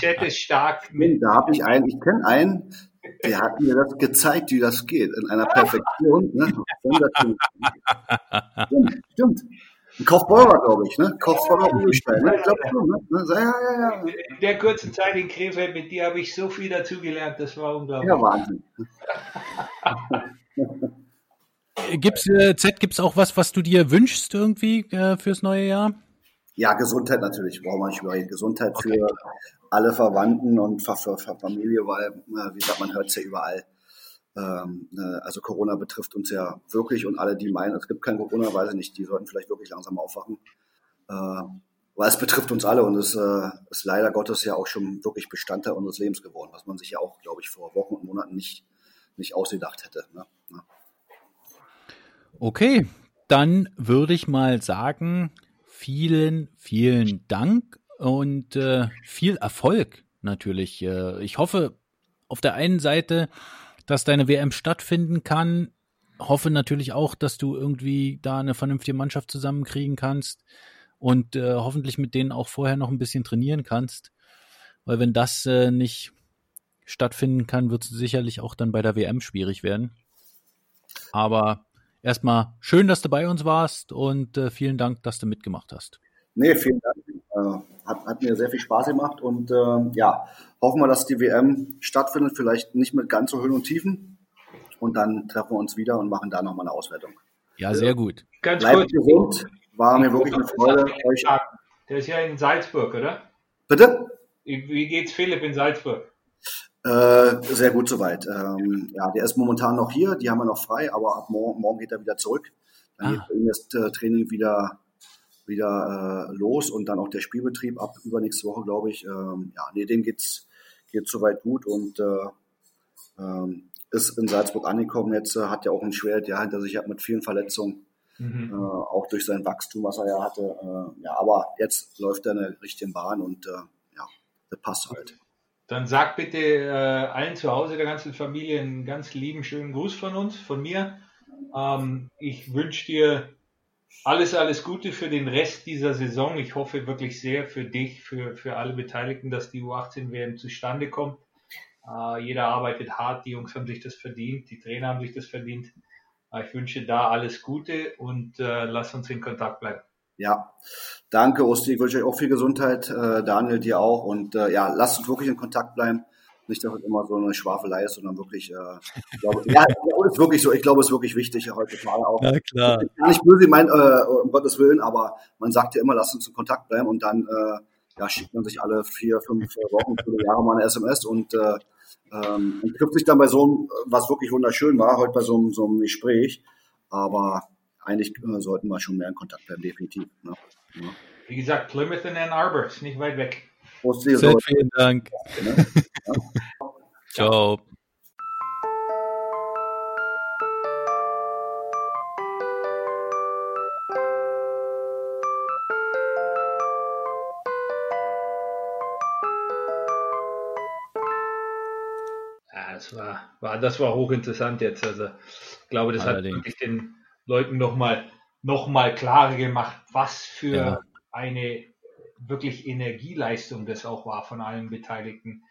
Z ist stark. Mit da habe ich einen, ich kenne einen, der hat mir das gezeigt, wie das geht, in einer Perfektion. Ne? stimmt, stimmt. Ein Kaufbeurer, glaube ich, ne? Kaufbeurer Urstein, ne? Ich glaube schon, ne? Ja, ja, ja. In der kurzen Zeit in Krefeld, mit dir habe ich so viel dazugelernt, das war unglaublich. Ja, Wahnsinn. gibt's, äh, Z, gibt's auch was, was du dir wünschst irgendwie äh, fürs neue Jahr? Ja, Gesundheit natürlich, braucht man nicht überreden. Gesundheit okay. für alle Verwandten und für, für, für Familie, weil, äh, wie gesagt, man hört es ja überall. Ähm, äh, also Corona betrifft uns ja wirklich und alle, die meinen, es gibt kein Corona, weiß ich nicht, die sollten vielleicht wirklich langsam aufwachen. Äh, weil es betrifft uns alle und es äh, ist leider Gottes ja auch schon wirklich Bestandteil unseres Lebens geworden, was man sich ja auch, glaube ich, vor Wochen und Monaten nicht, nicht ausgedacht hätte. Ne? Okay, dann würde ich mal sagen, vielen, vielen Dank und äh, viel Erfolg natürlich. Ich hoffe auf der einen Seite, dass deine WM stattfinden kann. Hoffe natürlich auch, dass du irgendwie da eine vernünftige Mannschaft zusammenkriegen kannst und äh, hoffentlich mit denen auch vorher noch ein bisschen trainieren kannst. Weil wenn das äh, nicht stattfinden kann, wird es sicherlich auch dann bei der WM schwierig werden. Aber erstmal schön, dass du bei uns warst und äh, vielen Dank, dass du mitgemacht hast. Nee, vielen Dank. Hat, hat, mir sehr viel Spaß gemacht und äh, ja, hoffen wir, dass die WM stattfindet, vielleicht nicht mit ganz so Höhen und Tiefen. Und dann treffen wir uns wieder und machen da nochmal eine Auswertung. Ja, sehr gut. Ganz Bleibt kurz. gesund. War mir wirklich eine Freude. Euch. Der ist ja in Salzburg, oder? Bitte? Wie geht's Philipp in Salzburg? Äh, sehr gut soweit. Ähm, ja, der ist momentan noch hier, die haben wir noch frei, aber ab morgen, morgen geht er wieder zurück. Dann ah. geht das äh, Training wieder wieder äh, los und dann auch der Spielbetrieb ab übernächste Woche, glaube ich. Ähm, ja, nee, dem geht's geht soweit gut und äh, ähm, ist in Salzburg angekommen. Jetzt äh, hat er auch ein schweres Jahr hinter sich hat mit vielen Verletzungen, mhm. äh, auch durch sein Wachstum, was er ja hatte. Äh, ja, aber jetzt läuft er in der richtigen Bahn und äh, ja, das passt halt. dann sag bitte äh, allen zu Hause, der ganzen Familie, einen ganz lieben, schönen Gruß von uns, von mir. Ähm, ich wünsche dir alles, alles Gute für den Rest dieser Saison. Ich hoffe wirklich sehr für dich, für, für alle Beteiligten, dass die U18-WM zustande kommt. Äh, jeder arbeitet hart, die Jungs haben sich das verdient, die Trainer haben sich das verdient. Äh, ich wünsche da alles Gute und äh, lass uns in Kontakt bleiben. Ja, danke, Osti. Ich wünsche euch auch viel Gesundheit, äh, Daniel, dir auch. Und äh, ja, lasst uns wirklich in Kontakt bleiben. Nicht, dass es immer so eine Schwafelei ist, sondern wirklich, äh, ich glaube, ja, ist wirklich so. Ich glaube, es ist wirklich wichtig heutzutage auch. Ja, klar. Ich gar nicht böse, mein, äh, um Gottes Willen, aber man sagt ja immer, lasst uns in Kontakt bleiben und dann äh, ja, schickt man sich alle vier, fünf Wochen, viele Jahre mal eine SMS und äh, ähm, und trifft sich dann bei so einem, was wirklich wunderschön war, heute bei so einem, so einem Gespräch. Aber eigentlich äh, sollten wir schon mehr in Kontakt bleiben, definitiv. Ne? Ja. Wie gesagt, Plymouth in Ann Arbor ist nicht weit weg. Sehr vielen Dank. Ne? Ja. Ciao. das war, war, das war hochinteressant jetzt. Also ich glaube, das Allerdings. hat wirklich den Leuten nochmal noch mal klarer gemacht, was für ja. eine wirklich Energieleistung das auch war von allen Beteiligten.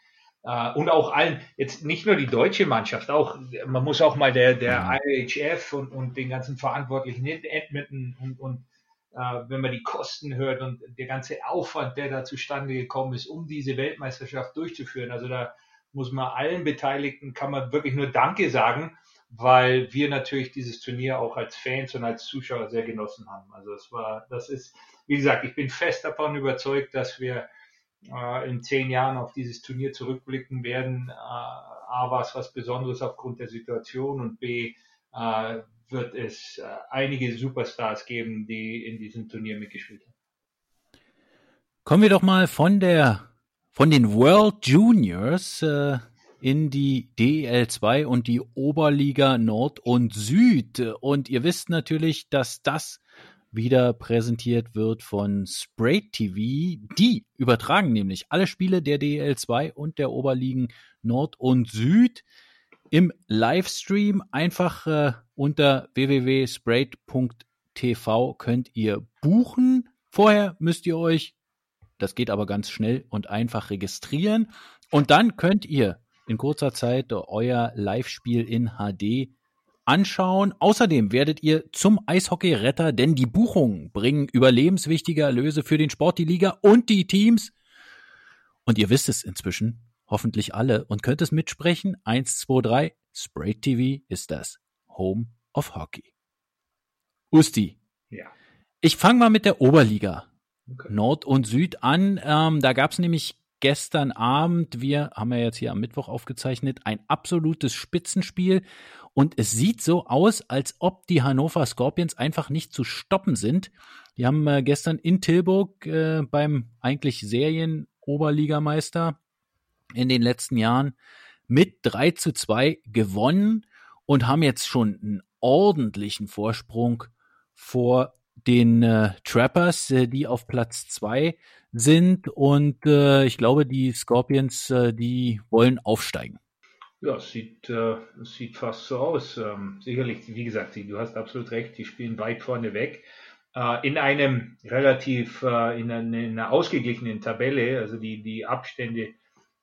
Uh, und auch allen, jetzt nicht nur die deutsche Mannschaft, auch, man muss auch mal der, der ja. IHF und, und den ganzen Verantwortlichen in Edmonton und, und uh, wenn man die Kosten hört und der ganze Aufwand, der da zustande gekommen ist, um diese Weltmeisterschaft durchzuführen. Also da muss man allen Beteiligten, kann man wirklich nur Danke sagen, weil wir natürlich dieses Turnier auch als Fans und als Zuschauer sehr genossen haben. Also es war, das ist, wie gesagt, ich bin fest davon überzeugt, dass wir äh, in zehn Jahren auf dieses Turnier zurückblicken werden. Äh, A war es was Besonderes aufgrund der Situation und B äh, wird es äh, einige Superstars geben, die in diesem Turnier mitgespielt haben. Kommen wir doch mal von der von den World Juniors äh, in die DEL 2 und die Oberliga Nord und Süd. Und ihr wisst natürlich, dass das wieder präsentiert wird von Spray TV. Die übertragen nämlich alle Spiele der DEL 2 und der Oberligen Nord und Süd im Livestream. Einfach äh, unter www.sprayt.tv könnt ihr buchen. Vorher müsst ihr euch das geht aber ganz schnell und einfach registrieren. Und dann könnt ihr in kurzer Zeit euer Live-Spiel in HD anschauen. Außerdem werdet ihr zum Eishockey-Retter, denn die Buchungen bringen überlebenswichtige Erlöse für den Sport, die Liga und die Teams. Und ihr wisst es inzwischen, hoffentlich alle, und könnt es mitsprechen. 1, 2, 3, Spray TV ist das Home of Hockey. Usti. Ja. Ich fange mal mit der Oberliga okay. Nord und Süd an. Ähm, da gab es nämlich gestern Abend, wir haben ja jetzt hier am Mittwoch aufgezeichnet, ein absolutes Spitzenspiel. Und es sieht so aus, als ob die Hannover Scorpions einfach nicht zu stoppen sind. Die haben äh, gestern in Tilburg äh, beim eigentlich Serien-Oberligameister in den letzten Jahren mit 3 zu 2 gewonnen und haben jetzt schon einen ordentlichen Vorsprung vor den äh, Trappers, äh, die auf Platz zwei sind. Und äh, ich glaube, die Scorpions, äh, die wollen aufsteigen. Ja, es sieht, äh, sieht fast so aus. Ähm, sicherlich, wie gesagt, du hast absolut recht, die spielen weit vorne weg. Äh, in einem relativ, äh, in, einer, in einer ausgeglichenen Tabelle, also die, die Abstände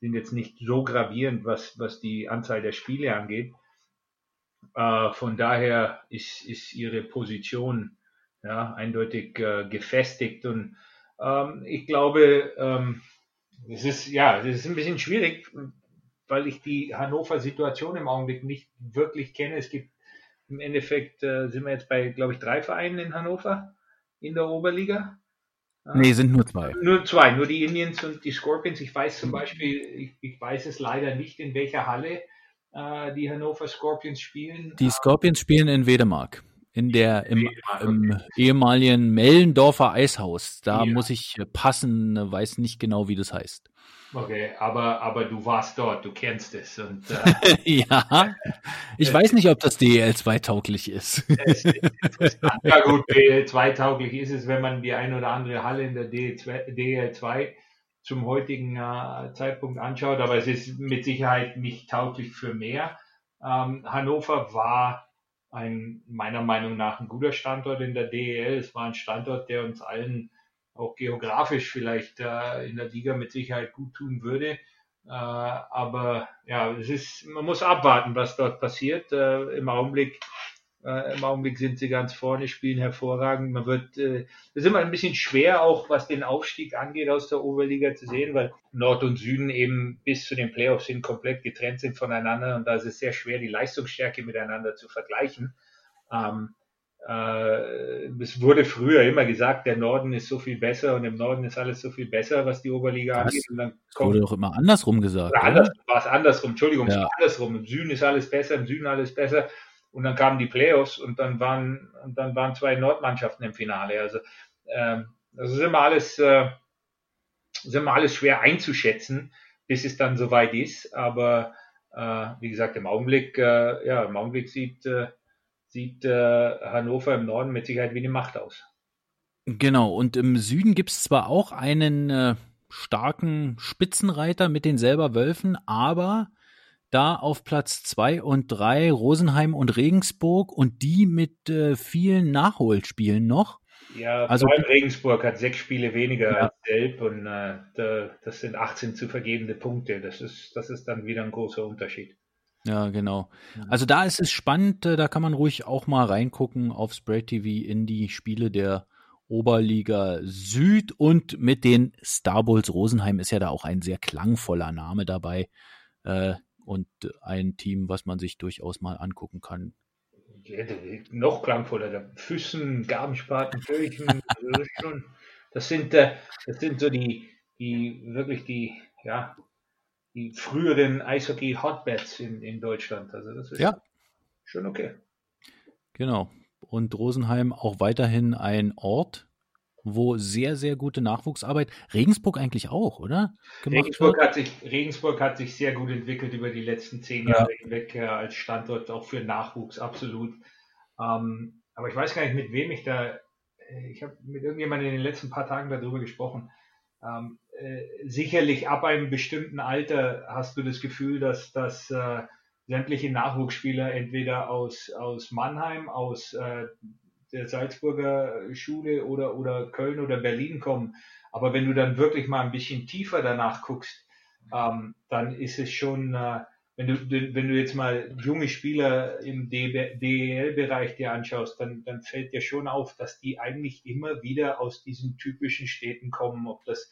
sind jetzt nicht so gravierend, was, was die Anzahl der Spiele angeht. Äh, von daher ist, ist ihre Position ja, eindeutig äh, gefestigt. Und ähm, ich glaube, ähm, es ist ja, es ist ein bisschen schwierig, weil ich die Hannover-Situation im Augenblick nicht wirklich kenne. Es gibt im Endeffekt äh, sind wir jetzt bei, glaube ich, drei Vereinen in Hannover in der Oberliga. Nee, sind nur zwei. Nur zwei, nur die Indians und die Scorpions. Ich weiß zum Beispiel, ich, ich weiß es leider nicht, in welcher Halle äh, die Hannover Scorpions spielen. Die Scorpions spielen in Wedemark in der im, im ehemaligen Mellendorfer Eishaus. Da ja. muss ich passen, weiß nicht genau, wie das heißt. Okay, aber, aber du warst dort, du kennst es. Und, äh, ja, ich äh, weiß nicht, ob das DL2 tauglich ist. ist ja gut, DL2 tauglich ist es, wenn man die ein oder andere Halle in der DL2, DL2 zum heutigen äh, Zeitpunkt anschaut, aber es ist mit Sicherheit nicht tauglich für mehr. Ähm, Hannover war ein, meiner Meinung nach ein guter Standort in der DEL. Es war ein Standort, der uns allen auch geografisch vielleicht äh, in der Liga mit Sicherheit gut tun würde. Äh, aber ja, es ist, man muss abwarten, was dort passiert. Äh, Im Augenblick äh, Im Augenblick sind sie ganz vorne, spielen hervorragend. Man wird, äh, es ist immer ein bisschen schwer, auch was den Aufstieg angeht, aus der Oberliga zu sehen, weil Nord und Süden eben bis zu den Playoffs sind komplett getrennt sind voneinander und da ist es sehr schwer, die Leistungsstärke miteinander zu vergleichen. Ähm, äh, es wurde früher immer gesagt, der Norden ist so viel besser und im Norden ist alles so viel besser, was die Oberliga Das angeht. Und dann wurde doch immer andersrum gesagt. anders, war es andersrum, Entschuldigung, Ja. andersrum. Im Süden ist alles besser, im Süden alles besser. Und dann kamen die Playoffs und dann waren, und dann waren zwei Nordmannschaften im Finale. Also, ähm, das ist immer alles, äh, ist immer alles schwer einzuschätzen, bis es dann soweit ist. Aber, äh, wie gesagt, im Augenblick, äh, ja, im Augenblick sieht, äh, sieht äh, Hannover im Norden mit Sicherheit wie eine Macht aus. Genau, und im Süden gibt's zwar auch einen äh, starken Spitzenreiter mit den selber Wölfen, aber da auf Platz zwei und drei Rosenheim und Regensburg und die mit äh, vielen Nachholspielen noch. Ja, Also- vor allem Regensburg hat sechs Spiele weniger Ja. als Delp und äh, da, das sind 18 zu vergebende Punkte. Das ist, das ist dann wieder ein großer Unterschied. Ja, genau. Also da ist es spannend, äh, da kann man ruhig auch mal reingucken auf Spray TV in die Spiele der Oberliga Süd und mit den Star Bulls Rosenheim ist ja da auch ein sehr klangvoller Name dabei äh, und ein Team, was man sich durchaus mal angucken kann. Ja, noch klangvoller. Der Füssen, das, ist schon, das sind, äh, das sind so die, die wirklich die, ja, die früheren Eishockey-Hotbeds in, in Deutschland. Also das ist Ja. schon okay. Genau. Und Rosenheim auch weiterhin ein Ort, wo sehr, sehr gute Nachwuchsarbeit, Regensburg eigentlich auch, oder? Gemacht Regensburg wird. hat, sich, Regensburg hat sich sehr gut entwickelt über die letzten zehn Ja. Jahre hinweg äh, als Standort, auch für Nachwuchs, absolut. Ähm, aber ich weiß gar nicht, mit wem ich da, ich habe mit irgendjemandem in den letzten paar Tagen darüber gesprochen. Ähm, äh, sicherlich ab einem bestimmten Alter hast du das Gefühl, dass, dass äh, sämtliche Nachwuchsspieler entweder aus, aus Mannheim, aus äh, der Salzburger Schule oder, oder Köln oder Berlin kommen. Aber wenn du dann wirklich mal ein bisschen tiefer danach guckst, ähm, dann ist es schon, äh, wenn du, wenn du jetzt mal junge Spieler im DEL-Bereich dir anschaust, dann, dann fällt dir schon auf, dass die eigentlich immer wieder aus diesen typischen Städten kommen, ob das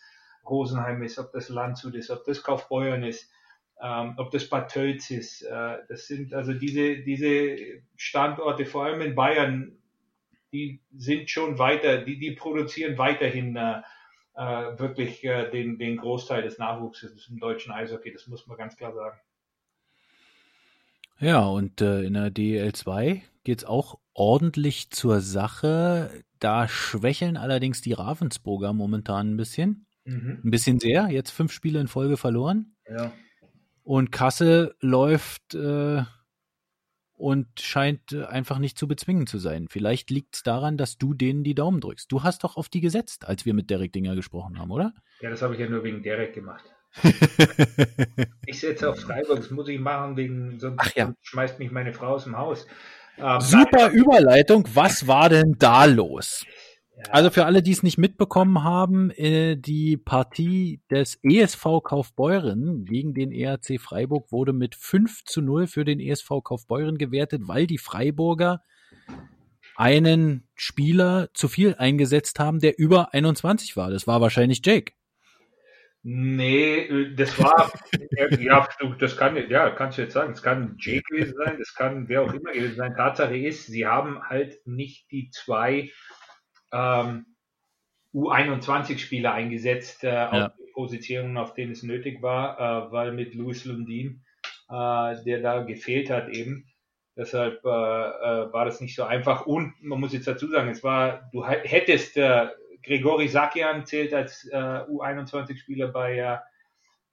Rosenheim ist, ob das Landshut ist, ob das Kaufbeuern ist, ähm, ob das Bad Tölz ist. Äh, das sind also diese, diese Standorte, vor allem in Bayern, die sind schon weiter, die, die produzieren weiterhin äh, äh, wirklich äh, den, den Großteil des Nachwuchses im deutschen Eishockey, das muss man ganz klar sagen. Ja, und äh, in der DEL 2 geht's auch ordentlich zur Sache. Da schwächeln allerdings die Ravensburger momentan ein bisschen. Mhm. Ein bisschen sehr. Jetzt fünf Spiele in Folge verloren. Ja. Und Kassel läuft äh, und scheint äh, einfach nicht zu bezwingen zu sein. Vielleicht liegt's daran, dass du denen die Daumen drückst. Du hast doch auf die gesetzt, als wir mit Derek Dinger gesprochen haben, oder? ja, das habe ich ja nur wegen Derek gemacht. Ich setze auf Freiburg, das muss ich machen, wegen sonst Ach ja. schmeißt mich meine Frau aus dem Haus. Ähm, Super Überleitung. Was war denn da los? Ja. Also für alle, die es nicht mitbekommen haben, äh, die Partie des ESV Kaufbeuren gegen den ERC Freiburg wurde mit 5 zu 0 für den ESV Kaufbeuren gewertet, weil die Freiburger einen Spieler zu viel eingesetzt haben, der über 21 war. Das war wahrscheinlich Jake. Nee, äh, das war, ja, du, das kann, ja, kannst du jetzt sagen, es kann Jake gewesen sein, das kann wer auch immer gewesen sein. Tatsache ist, sie haben halt nicht die zwei ähm, U21-Spieler eingesetzt äh, Ja. auf die Positionen, auf denen es nötig war, äh, weil mit Louis Lundin, äh, der da gefehlt hat eben, deshalb äh, äh, war das nicht so einfach. Und man muss jetzt dazu sagen, es war, du hättest äh, Gregori Sakian zählt als äh, U21-Spieler bei,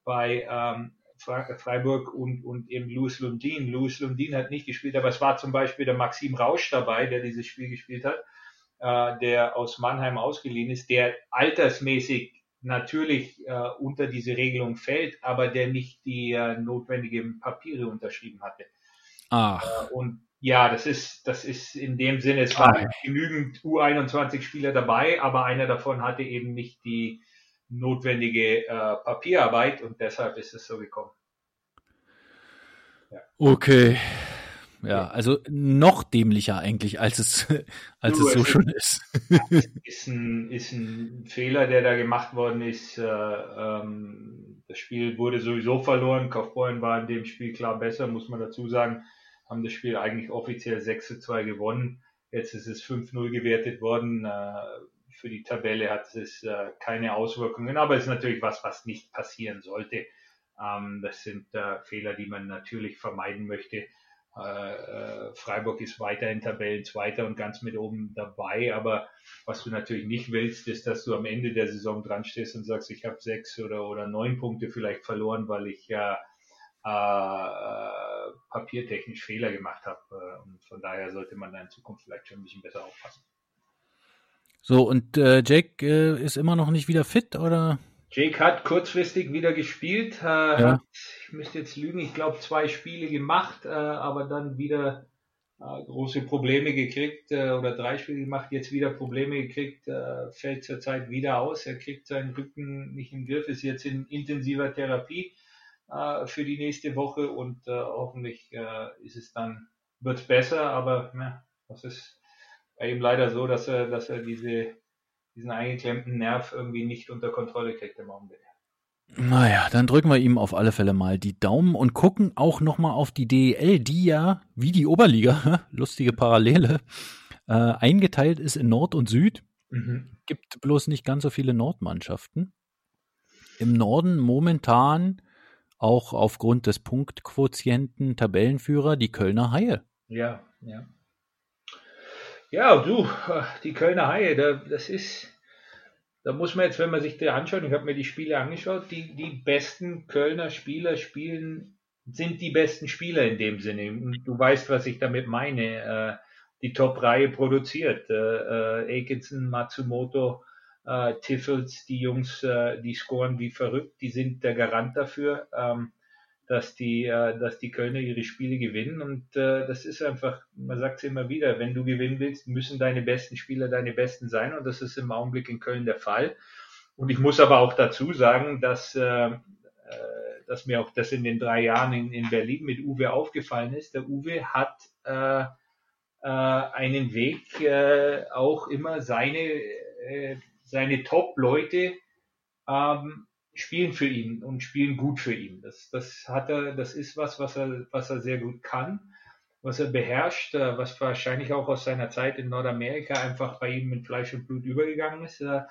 bei ähm, Fre- Freiburg und, und eben Louis Lundin. Louis Lundin hat nicht gespielt, aber es war zum Beispiel der Maxim Rausch dabei, der dieses Spiel gespielt hat, äh, der aus Mannheim ausgeliehen ist, der altersmäßig natürlich äh, unter diese Regelung fällt, aber der nicht die äh, notwendigen Papiere unterschrieben hatte. Ach. Äh, und ja, das ist, das ist in dem Sinne, es waren genügend U21-Spieler dabei, aber einer davon hatte eben nicht die notwendige äh, Papierarbeit und deshalb ist es so gekommen. Ja. Okay. Ja, also noch dämlicher eigentlich, als es, als du, es so es schon ist. ist, ein, ist ein Fehler, der da gemacht worden ist. Äh, ähm, das Spiel wurde sowieso verloren. Kaufbeuren war in dem Spiel klar besser, muss man dazu sagen haben das Spiel eigentlich offiziell 6 zu 2 gewonnen. Jetzt ist es 5-0 gewertet worden. Äh, für die Tabelle hat es äh, keine Auswirkungen, aber es ist natürlich was, was nicht passieren sollte. Ähm, das sind Fehler, die man natürlich vermeiden möchte. Freiburg ist weiterhin Tabellenzweiter und ganz mit oben dabei, aber was du natürlich nicht willst, ist, dass du am Ende der Saison dran stehst und sagst, ich habe sechs oder, oder neun Punkte vielleicht verloren, weil ich ja äh, papiertechnisch Fehler gemacht habe. Äh, und von daher sollte man da in Zukunft vielleicht schon ein bisschen besser aufpassen. So, und äh, Jake äh, ist immer noch nicht wieder fit, oder? Jake hat kurzfristig wieder gespielt, äh, ja. hat, ich müsste jetzt lügen, ich glaube zwei Spiele gemacht, äh, aber dann wieder äh, große Probleme gekriegt äh, oder drei Spiele gemacht, jetzt wieder Probleme gekriegt, äh, fällt zurzeit wieder aus, er kriegt seinen Rücken nicht im Griff, ist jetzt in intensiver Therapie äh, für die nächste Woche und hoffentlich ist es dann, wird besser, aber ja, das ist bei ihm leider so, dass er, dass er diese, diesen eingeklemmten Nerv irgendwie nicht unter Kontrolle kriegt im Augenblick. Naja, dann drücken wir ihm auf alle Fälle mal die Daumen und gucken auch nochmal auf die DEL, die ja wie die Oberliga, lustige Parallele, äh, eingeteilt ist in Nord und Süd. Mhm. Gibt bloß nicht ganz so viele Nordmannschaften. Im Norden momentan auch aufgrund des Punktquotienten Tabellenführer die Kölner Haie. Ja, ja. Ja, du, die Kölner Haie, das ist, da muss man jetzt, wenn man sich die anschaut, ich habe mir die Spiele angeschaut, die, die besten Kölner Spieler spielen, sind die besten Spieler in dem Sinne. Du weißt, was ich damit meine. Äh, die Top-Reihe produziert. Äh, äh, Akinson, Matsumoto, äh, Tiffels, die Jungs, äh, die scoren wie verrückt, die sind der Garant dafür, ähm, dass die, äh, dass die Kölner ihre Spiele gewinnen. Und äh, das ist einfach, man sagt es immer wieder, wenn du gewinnen willst, müssen deine besten Spieler deine besten sein. Und das ist im Augenblick in Köln der Fall. Und ich muss aber auch dazu sagen, dass, äh, äh dass mir auch das in den drei Jahren in, in Berlin mit Uwe aufgefallen ist. Der Uwe hat äh, äh, einen Weg, äh, auch immer seine äh, seine Top-Leute ähm, spielen für ihn und spielen gut für ihn. Das, das hat er, das ist was, was er, was er sehr gut kann, was er beherrscht, äh, was wahrscheinlich auch aus seiner Zeit in Nordamerika einfach bei ihm mit Fleisch und Blut übergegangen ist. Äh,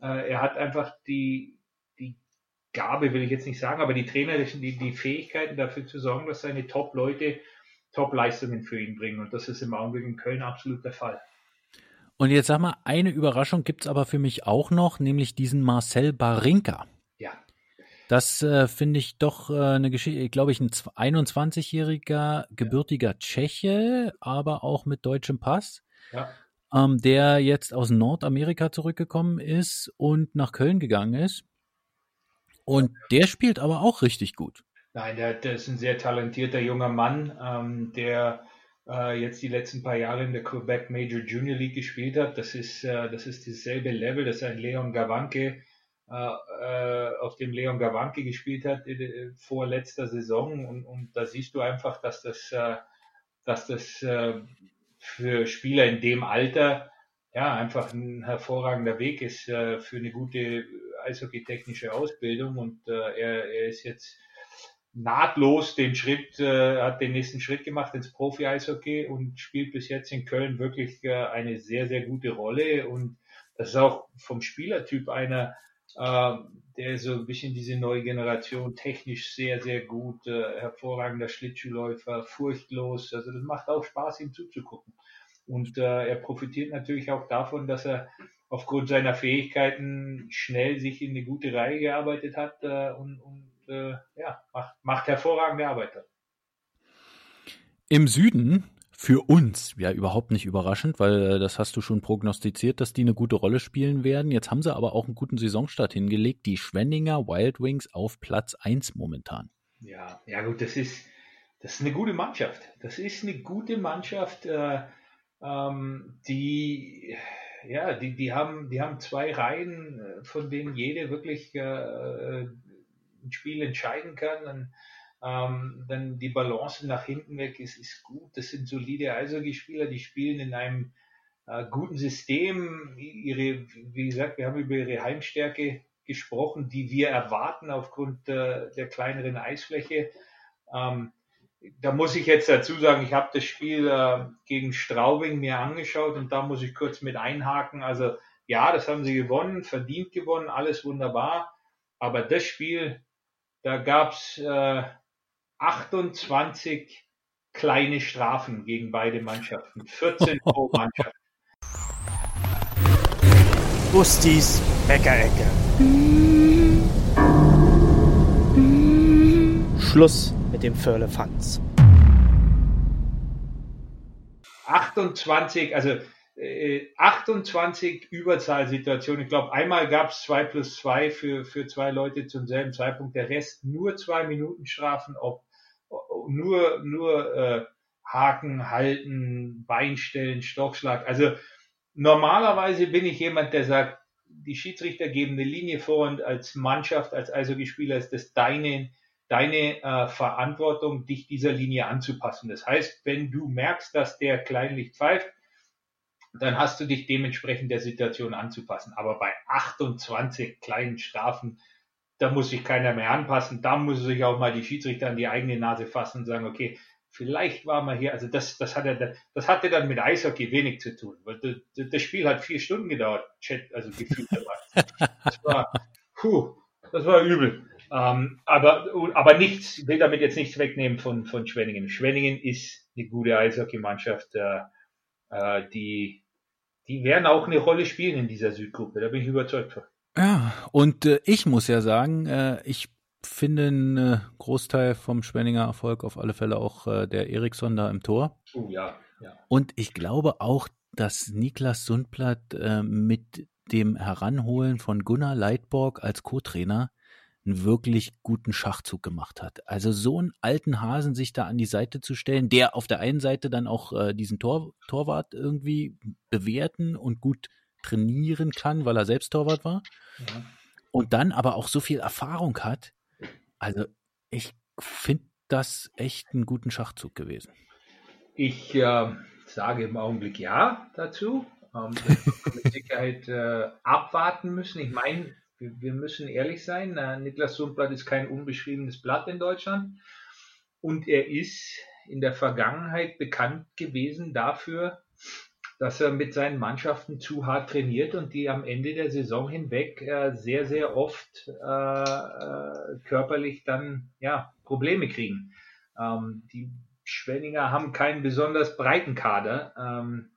äh, er hat einfach die, die Gabe, will ich jetzt nicht sagen, aber die trainerischen, die, die Fähigkeiten dafür zu sorgen, dass seine Top-Leute Top-Leistungen für ihn bringen. Und das ist im Augenblick in Köln absolut der Fall. Und jetzt sag mal, eine Überraschung gibt's aber für mich auch noch, nämlich diesen Marcel Barinka. Das äh, finde ich doch äh, eine Geschichte, glaube ich, ein 21-jähriger gebürtiger ja. Tscheche, aber auch mit deutschem Pass, ja. ähm, der jetzt aus Nordamerika zurückgekommen ist und nach Köln gegangen ist. Und der spielt aber auch richtig gut. Nein, der, der ist ein sehr talentierter junger Mann, ähm, der äh, jetzt die letzten paar Jahre in der Quebec Major Junior League gespielt hat. Das ist, äh, das ist dasselbe Level, das ein Leon Gawanke, auf dem Leon Gawanke gespielt hat äh, vor letzter Saison. Und, und da siehst du einfach, dass das, äh, dass das äh, für Spieler in dem Alter ja einfach ein hervorragender Weg ist äh, für eine gute eishockey-technische Ausbildung. Und äh, er, er ist jetzt nahtlos den Schritt, äh, hat den nächsten Schritt gemacht ins Profi-Eishockey und spielt bis jetzt in Köln wirklich äh, eine sehr, sehr gute Rolle. Und das ist auch vom Spielertyp einer, äh, der so ein bisschen diese neue Generation technisch sehr, sehr gut, äh, hervorragender Schlittschuhläufer, furchtlos. Also das macht auch Spaß, ihm zuzugucken. Und äh, er profitiert natürlich auch davon, dass er aufgrund seiner Fähigkeiten schnell sich in eine gute Reihe gearbeitet hat äh, und, und äh, ja, macht, macht hervorragende Arbeit. Im Süden für uns ja überhaupt nicht überraschend, weil äh, das hast du schon prognostiziert, dass die eine gute Rolle spielen werden. Jetzt haben sie aber auch einen guten Saisonstart hingelegt. Die Schwenninger Wild Wings auf Platz 1 momentan. Ja, ja gut, das ist, das ist eine gute Mannschaft. Das ist eine gute Mannschaft, äh, ähm, die, ja, die, die, haben, die haben zwei Reihen, äh, von denen jede wirklich äh, ein Spiel entscheiden kann. Und, ähm, dann die Balance nach hinten weg ist, ist gut. Das sind solide Eishockeyspieler, die spielen in einem äh, guten System. Ihre, wie gesagt, wir haben über ihre Heimstärke gesprochen, die wir erwarten aufgrund äh, der kleineren Eisfläche. Ähm, da muss ich jetzt dazu sagen, ich habe das Spiel äh, gegen Straubing mir angeschaut und da muss ich kurz mit einhaken. Also ja, das haben sie gewonnen, verdient gewonnen, alles wunderbar. Aber das Spiel, da gab's äh, 28 kleine Strafen gegen beide Mannschaften. 14 pro Mannschaft. Bustis Bäckerecke. Schluss mit dem Firlefanz. 28, also äh, 28 Überzahlsituationen. Ich glaube, einmal gab es 2 plus 2 für, für zwei Leute zum selben Zeitpunkt. Der Rest nur zwei Minuten Strafen, ob nur, nur äh, Haken, Halten, Beinstellen, Stockschlag. Also normalerweise bin ich jemand, der sagt, die Schiedsrichter geben eine Linie vor und als Mannschaft, als Eishockeyspieler ist das deine, deine äh, Verantwortung, dich dieser Linie anzupassen. Das heißt, wenn du merkst, dass der Kleinlicht pfeift, dann hast du dich dementsprechend der Situation anzupassen. Aber bei 28 kleinen Strafen da muss sich keiner mehr anpassen. Da muss sich auch mal die Schiedsrichter an die eigene Nase fassen und sagen, okay, vielleicht war man hier, also das, das hatte, das hatte dann mit Eishockey wenig zu tun, weil das, das Spiel hat vier Stunden gedauert, Chat, also gefühlt. Das war, puh, das war übel. Ähm, aber, aber nichts, will damit jetzt nichts wegnehmen von, von Schwenningen. Schwenningen ist eine gute Eishockeymannschaft, äh, äh, die, die werden auch eine Rolle spielen in dieser Südgruppe, da bin ich überzeugt von. Und äh, ich muss ja sagen, äh, ich finde einen Großteil vom Schwenninger Erfolg auf alle Fälle auch äh, der Eriksson da im Tor. Oh ja, ja. Und ich glaube auch, dass Niklas Sundblatt äh, mit dem Heranholen von Gunnar Leitborg als Co-Trainer einen wirklich guten Schachzug gemacht hat. Also so einen alten Hasen sich da an die Seite zu stellen, der auf der einen Seite dann auch äh, diesen Tor, Torwart irgendwie bewerten und gut trainieren kann, weil er selbst Torwart war. Ja. Und dann aber auch so viel Erfahrung hat. Also ich finde das echt einen guten Schachzug gewesen. Ich äh, sage im Augenblick ja dazu. Ähm, mit Sicherheit äh, abwarten müssen. Ich meine, wir, wir, müssen ehrlich sein. Äh, Niklas Sundblatt ist kein unbeschriebenes Blatt in Deutschland. Und er ist in der Vergangenheit bekannt gewesen dafür, dass er mit seinen Mannschaften zu hart trainiert und die am Ende der Saison hinweg äh, sehr, sehr oft äh, äh, körperlich dann ja, Probleme kriegen. Ähm, die Schwenninger haben keinen besonders breiten Kader, ähm,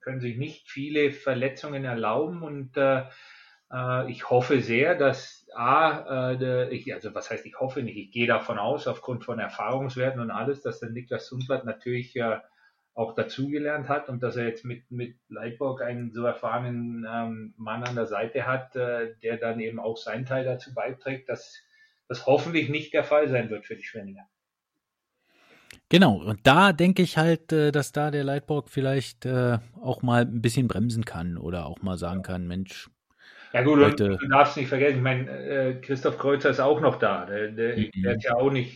können sich nicht viele Verletzungen erlauben und äh, äh, ich hoffe sehr, dass A, äh, also was heißt ich hoffe nicht, ich gehe davon aus, aufgrund von Erfahrungswerten und alles, dass der Niklas Sundblatt natürlich auch dazugelernt hat und dass er jetzt mit, mit Leitborg einen so erfahrenen ähm, Mann an der Seite hat, äh, der dann eben auch seinen Teil dazu beiträgt, dass das hoffentlich nicht der Fall sein wird für die Schwenninger. Genau, und da denke ich halt, äh, dass da der Leitborg vielleicht äh, auch mal ein bisschen bremsen kann oder auch mal sagen kann, Mensch. Ja gut, Leute, du darfst nicht vergessen, ich meine, äh, Christoph Kreuzer ist auch noch da. Der, der, mhm. der ist ja auch nicht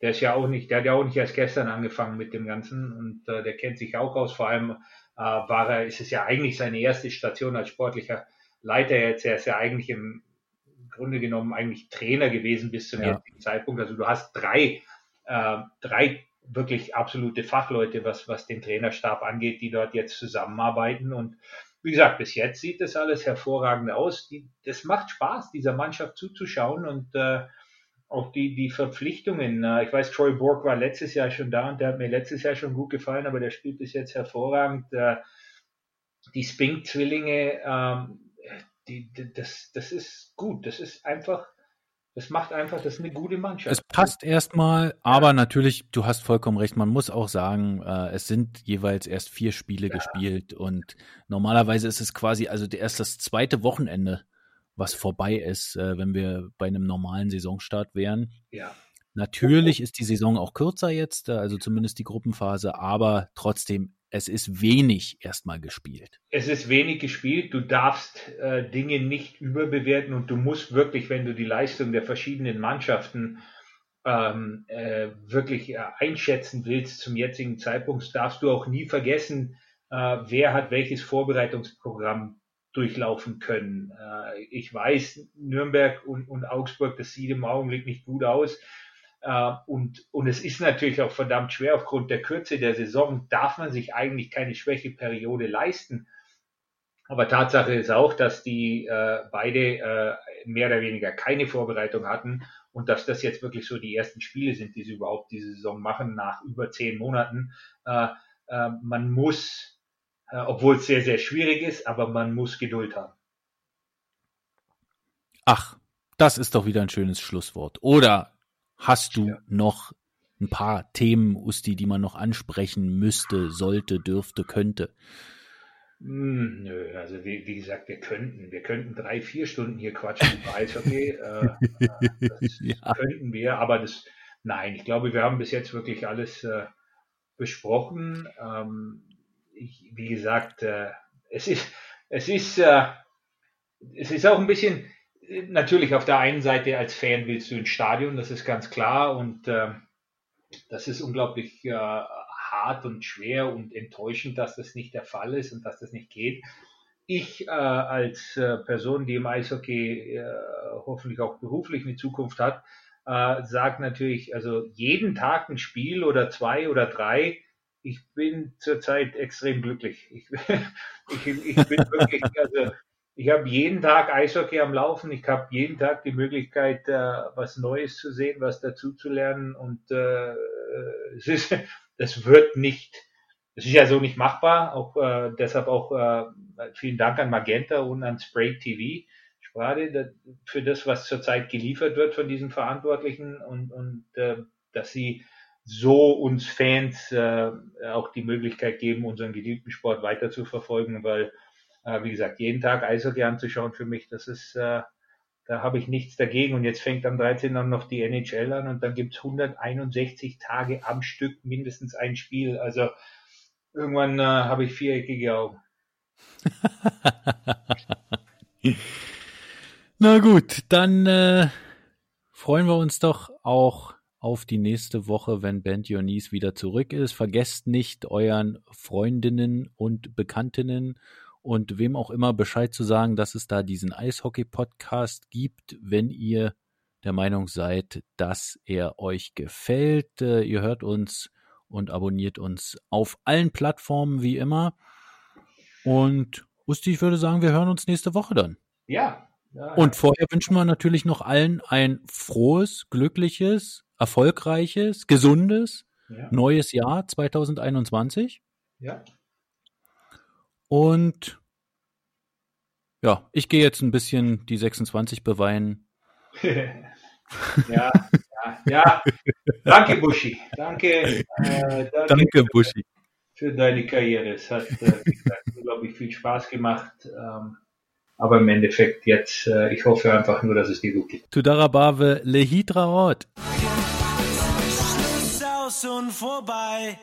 der ist ja auch nicht, der hat ja auch nicht erst gestern angefangen mit dem Ganzen und äh, der kennt sich auch aus. Vor allem äh, war er, ist es ja eigentlich seine erste Station als sportlicher Leiter jetzt. Er ist ja eigentlich im Grunde genommen eigentlich Trainer gewesen bis zum ja. jetzigen Zeitpunkt. Also du hast drei, äh, drei wirklich absolute Fachleute, was, was den Trainerstab angeht, die dort jetzt zusammenarbeiten. Und wie gesagt, bis jetzt sieht das alles hervorragend aus. Die, das macht Spaß, dieser Mannschaft zuzuschauen und äh, auch die, die Verpflichtungen. Ich weiß, Troy Borg war letztes Jahr schon da und der hat mir letztes Jahr schon gut gefallen, aber der spielt bis jetzt hervorragend. Die Spink-Zwillinge, ähm, die, das, das ist gut. Das ist einfach Das macht einfach, das ist eine gute Mannschaft. Es passt erstmal, aber natürlich, du hast vollkommen recht, man muss auch sagen, äh, es sind jeweils erst vier Spiele ja. gespielt und normalerweise ist es quasi, also erst das zweite Wochenende, was vorbei ist, äh, wenn wir bei einem normalen Saisonstart wären. Ja. Natürlich ist die Saison auch kürzer jetzt, äh, also zumindest die Gruppenphase, aber trotzdem, es ist wenig erstmal gespielt. Es ist wenig gespielt. Du darfst äh, Dinge nicht überbewerten und du musst wirklich, wenn du die Leistung der verschiedenen Mannschaften ähm, äh, wirklich äh, einschätzen willst zum jetzigen Zeitpunkt, darfst du auch nie vergessen, äh, wer hat welches Vorbereitungsprogramm durchlaufen können. Äh, ich weiß, Nürnberg und, und Augsburg, das sieht im Augenblick nicht gut aus. Äh, und, und es ist natürlich auch verdammt schwer. Aufgrund der Kürze der Saison darf man sich eigentlich keine Schwächeperiode leisten. Aber Tatsache ist auch, dass die äh, beide äh, mehr oder weniger keine Vorbereitung hatten und dass das jetzt wirklich so die ersten Spiele sind, die sie überhaupt diese Saison machen, nach über zehn Monaten. Äh, äh, man muss, obwohl es sehr, sehr schwierig ist, aber man muss Geduld haben. Ach, das ist doch wieder ein schönes Schlusswort. Oder Hast du ja. noch ein paar Themen, Usti, die man noch ansprechen müsste, sollte, dürfte, könnte? Hm, nö, also wie, wie, gesagt, wir könnten, wir könnten drei, vier Stunden hier quatschen über Eishockey. äh, das ja. könnten wir, aber das, nein, ich glaube, wir haben bis jetzt wirklich alles äh, besprochen. Ähm, ich, wie gesagt, äh, es ist, es ist, äh, es ist auch ein bisschen, natürlich auf der einen Seite als Fan willst du ins Stadion, das ist ganz klar und äh, das ist unglaublich äh, hart und schwer und enttäuschend, dass das nicht der Fall ist und dass das nicht geht. Ich äh, als äh, Person, die im Eishockey äh, hoffentlich auch beruflich eine Zukunft hat, äh, sage natürlich, also jeden Tag ein Spiel oder zwei oder drei. Ich bin zurzeit extrem glücklich. Ich, ich, ich bin wirklich, also ich habe jeden Tag Eishockey am Laufen. Ich habe jeden Tag die Möglichkeit, äh, was Neues zu sehen, was dazu zu lernen. Und äh, es ist, das wird nicht, es ist ja so nicht machbar. Auch äh, deshalb auch äh, vielen Dank an Magenta und an Spray TV. Gerade für das, was zurzeit geliefert wird von diesen Verantwortlichen und, und äh, dass sie so uns Fans äh, auch die Möglichkeit geben, unseren geliebten Sport weiter zu verfolgen, weil äh, wie gesagt, jeden Tag Eishockey anzuschauen für mich, das ist, äh, da habe ich nichts dagegen. Und jetzt fängt am 13. dann noch die NHL an und dann gibt's 161 Tage am Stück mindestens ein Spiel. Also irgendwann äh, habe ich viereckige Augen. Na gut, dann äh, freuen wir uns doch auch auf die nächste Woche, wenn Ben Dionys wieder zurück ist. Vergesst nicht, euren Freundinnen und Bekanntinnen und wem auch immer Bescheid zu sagen, dass es da diesen Eishockey-Podcast gibt, wenn ihr der Meinung seid, dass er euch gefällt. Äh, ihr hört uns und abonniert uns auf allen Plattformen wie immer. Und Usti, ich würde sagen, wir hören uns nächste Woche dann. Ja. Und vorher wünschen wir natürlich noch allen ein frohes, glückliches, erfolgreiches, gesundes ja. neues Jahr 2021. Ja. Und ja, ich gehe jetzt ein bisschen die 26 beweinen. ja, ja, ja. Danke, Buschi. Danke, äh, danke, danke, Buschi. Für deine Karriere. Es hat, äh, unglaublich viel Spaß gemacht. Ähm, aber im Endeffekt jetzt, äh, ich hoffe einfach nur, dass es dir gut geht. Tudarabave Lehitraot. Aus und vorbei.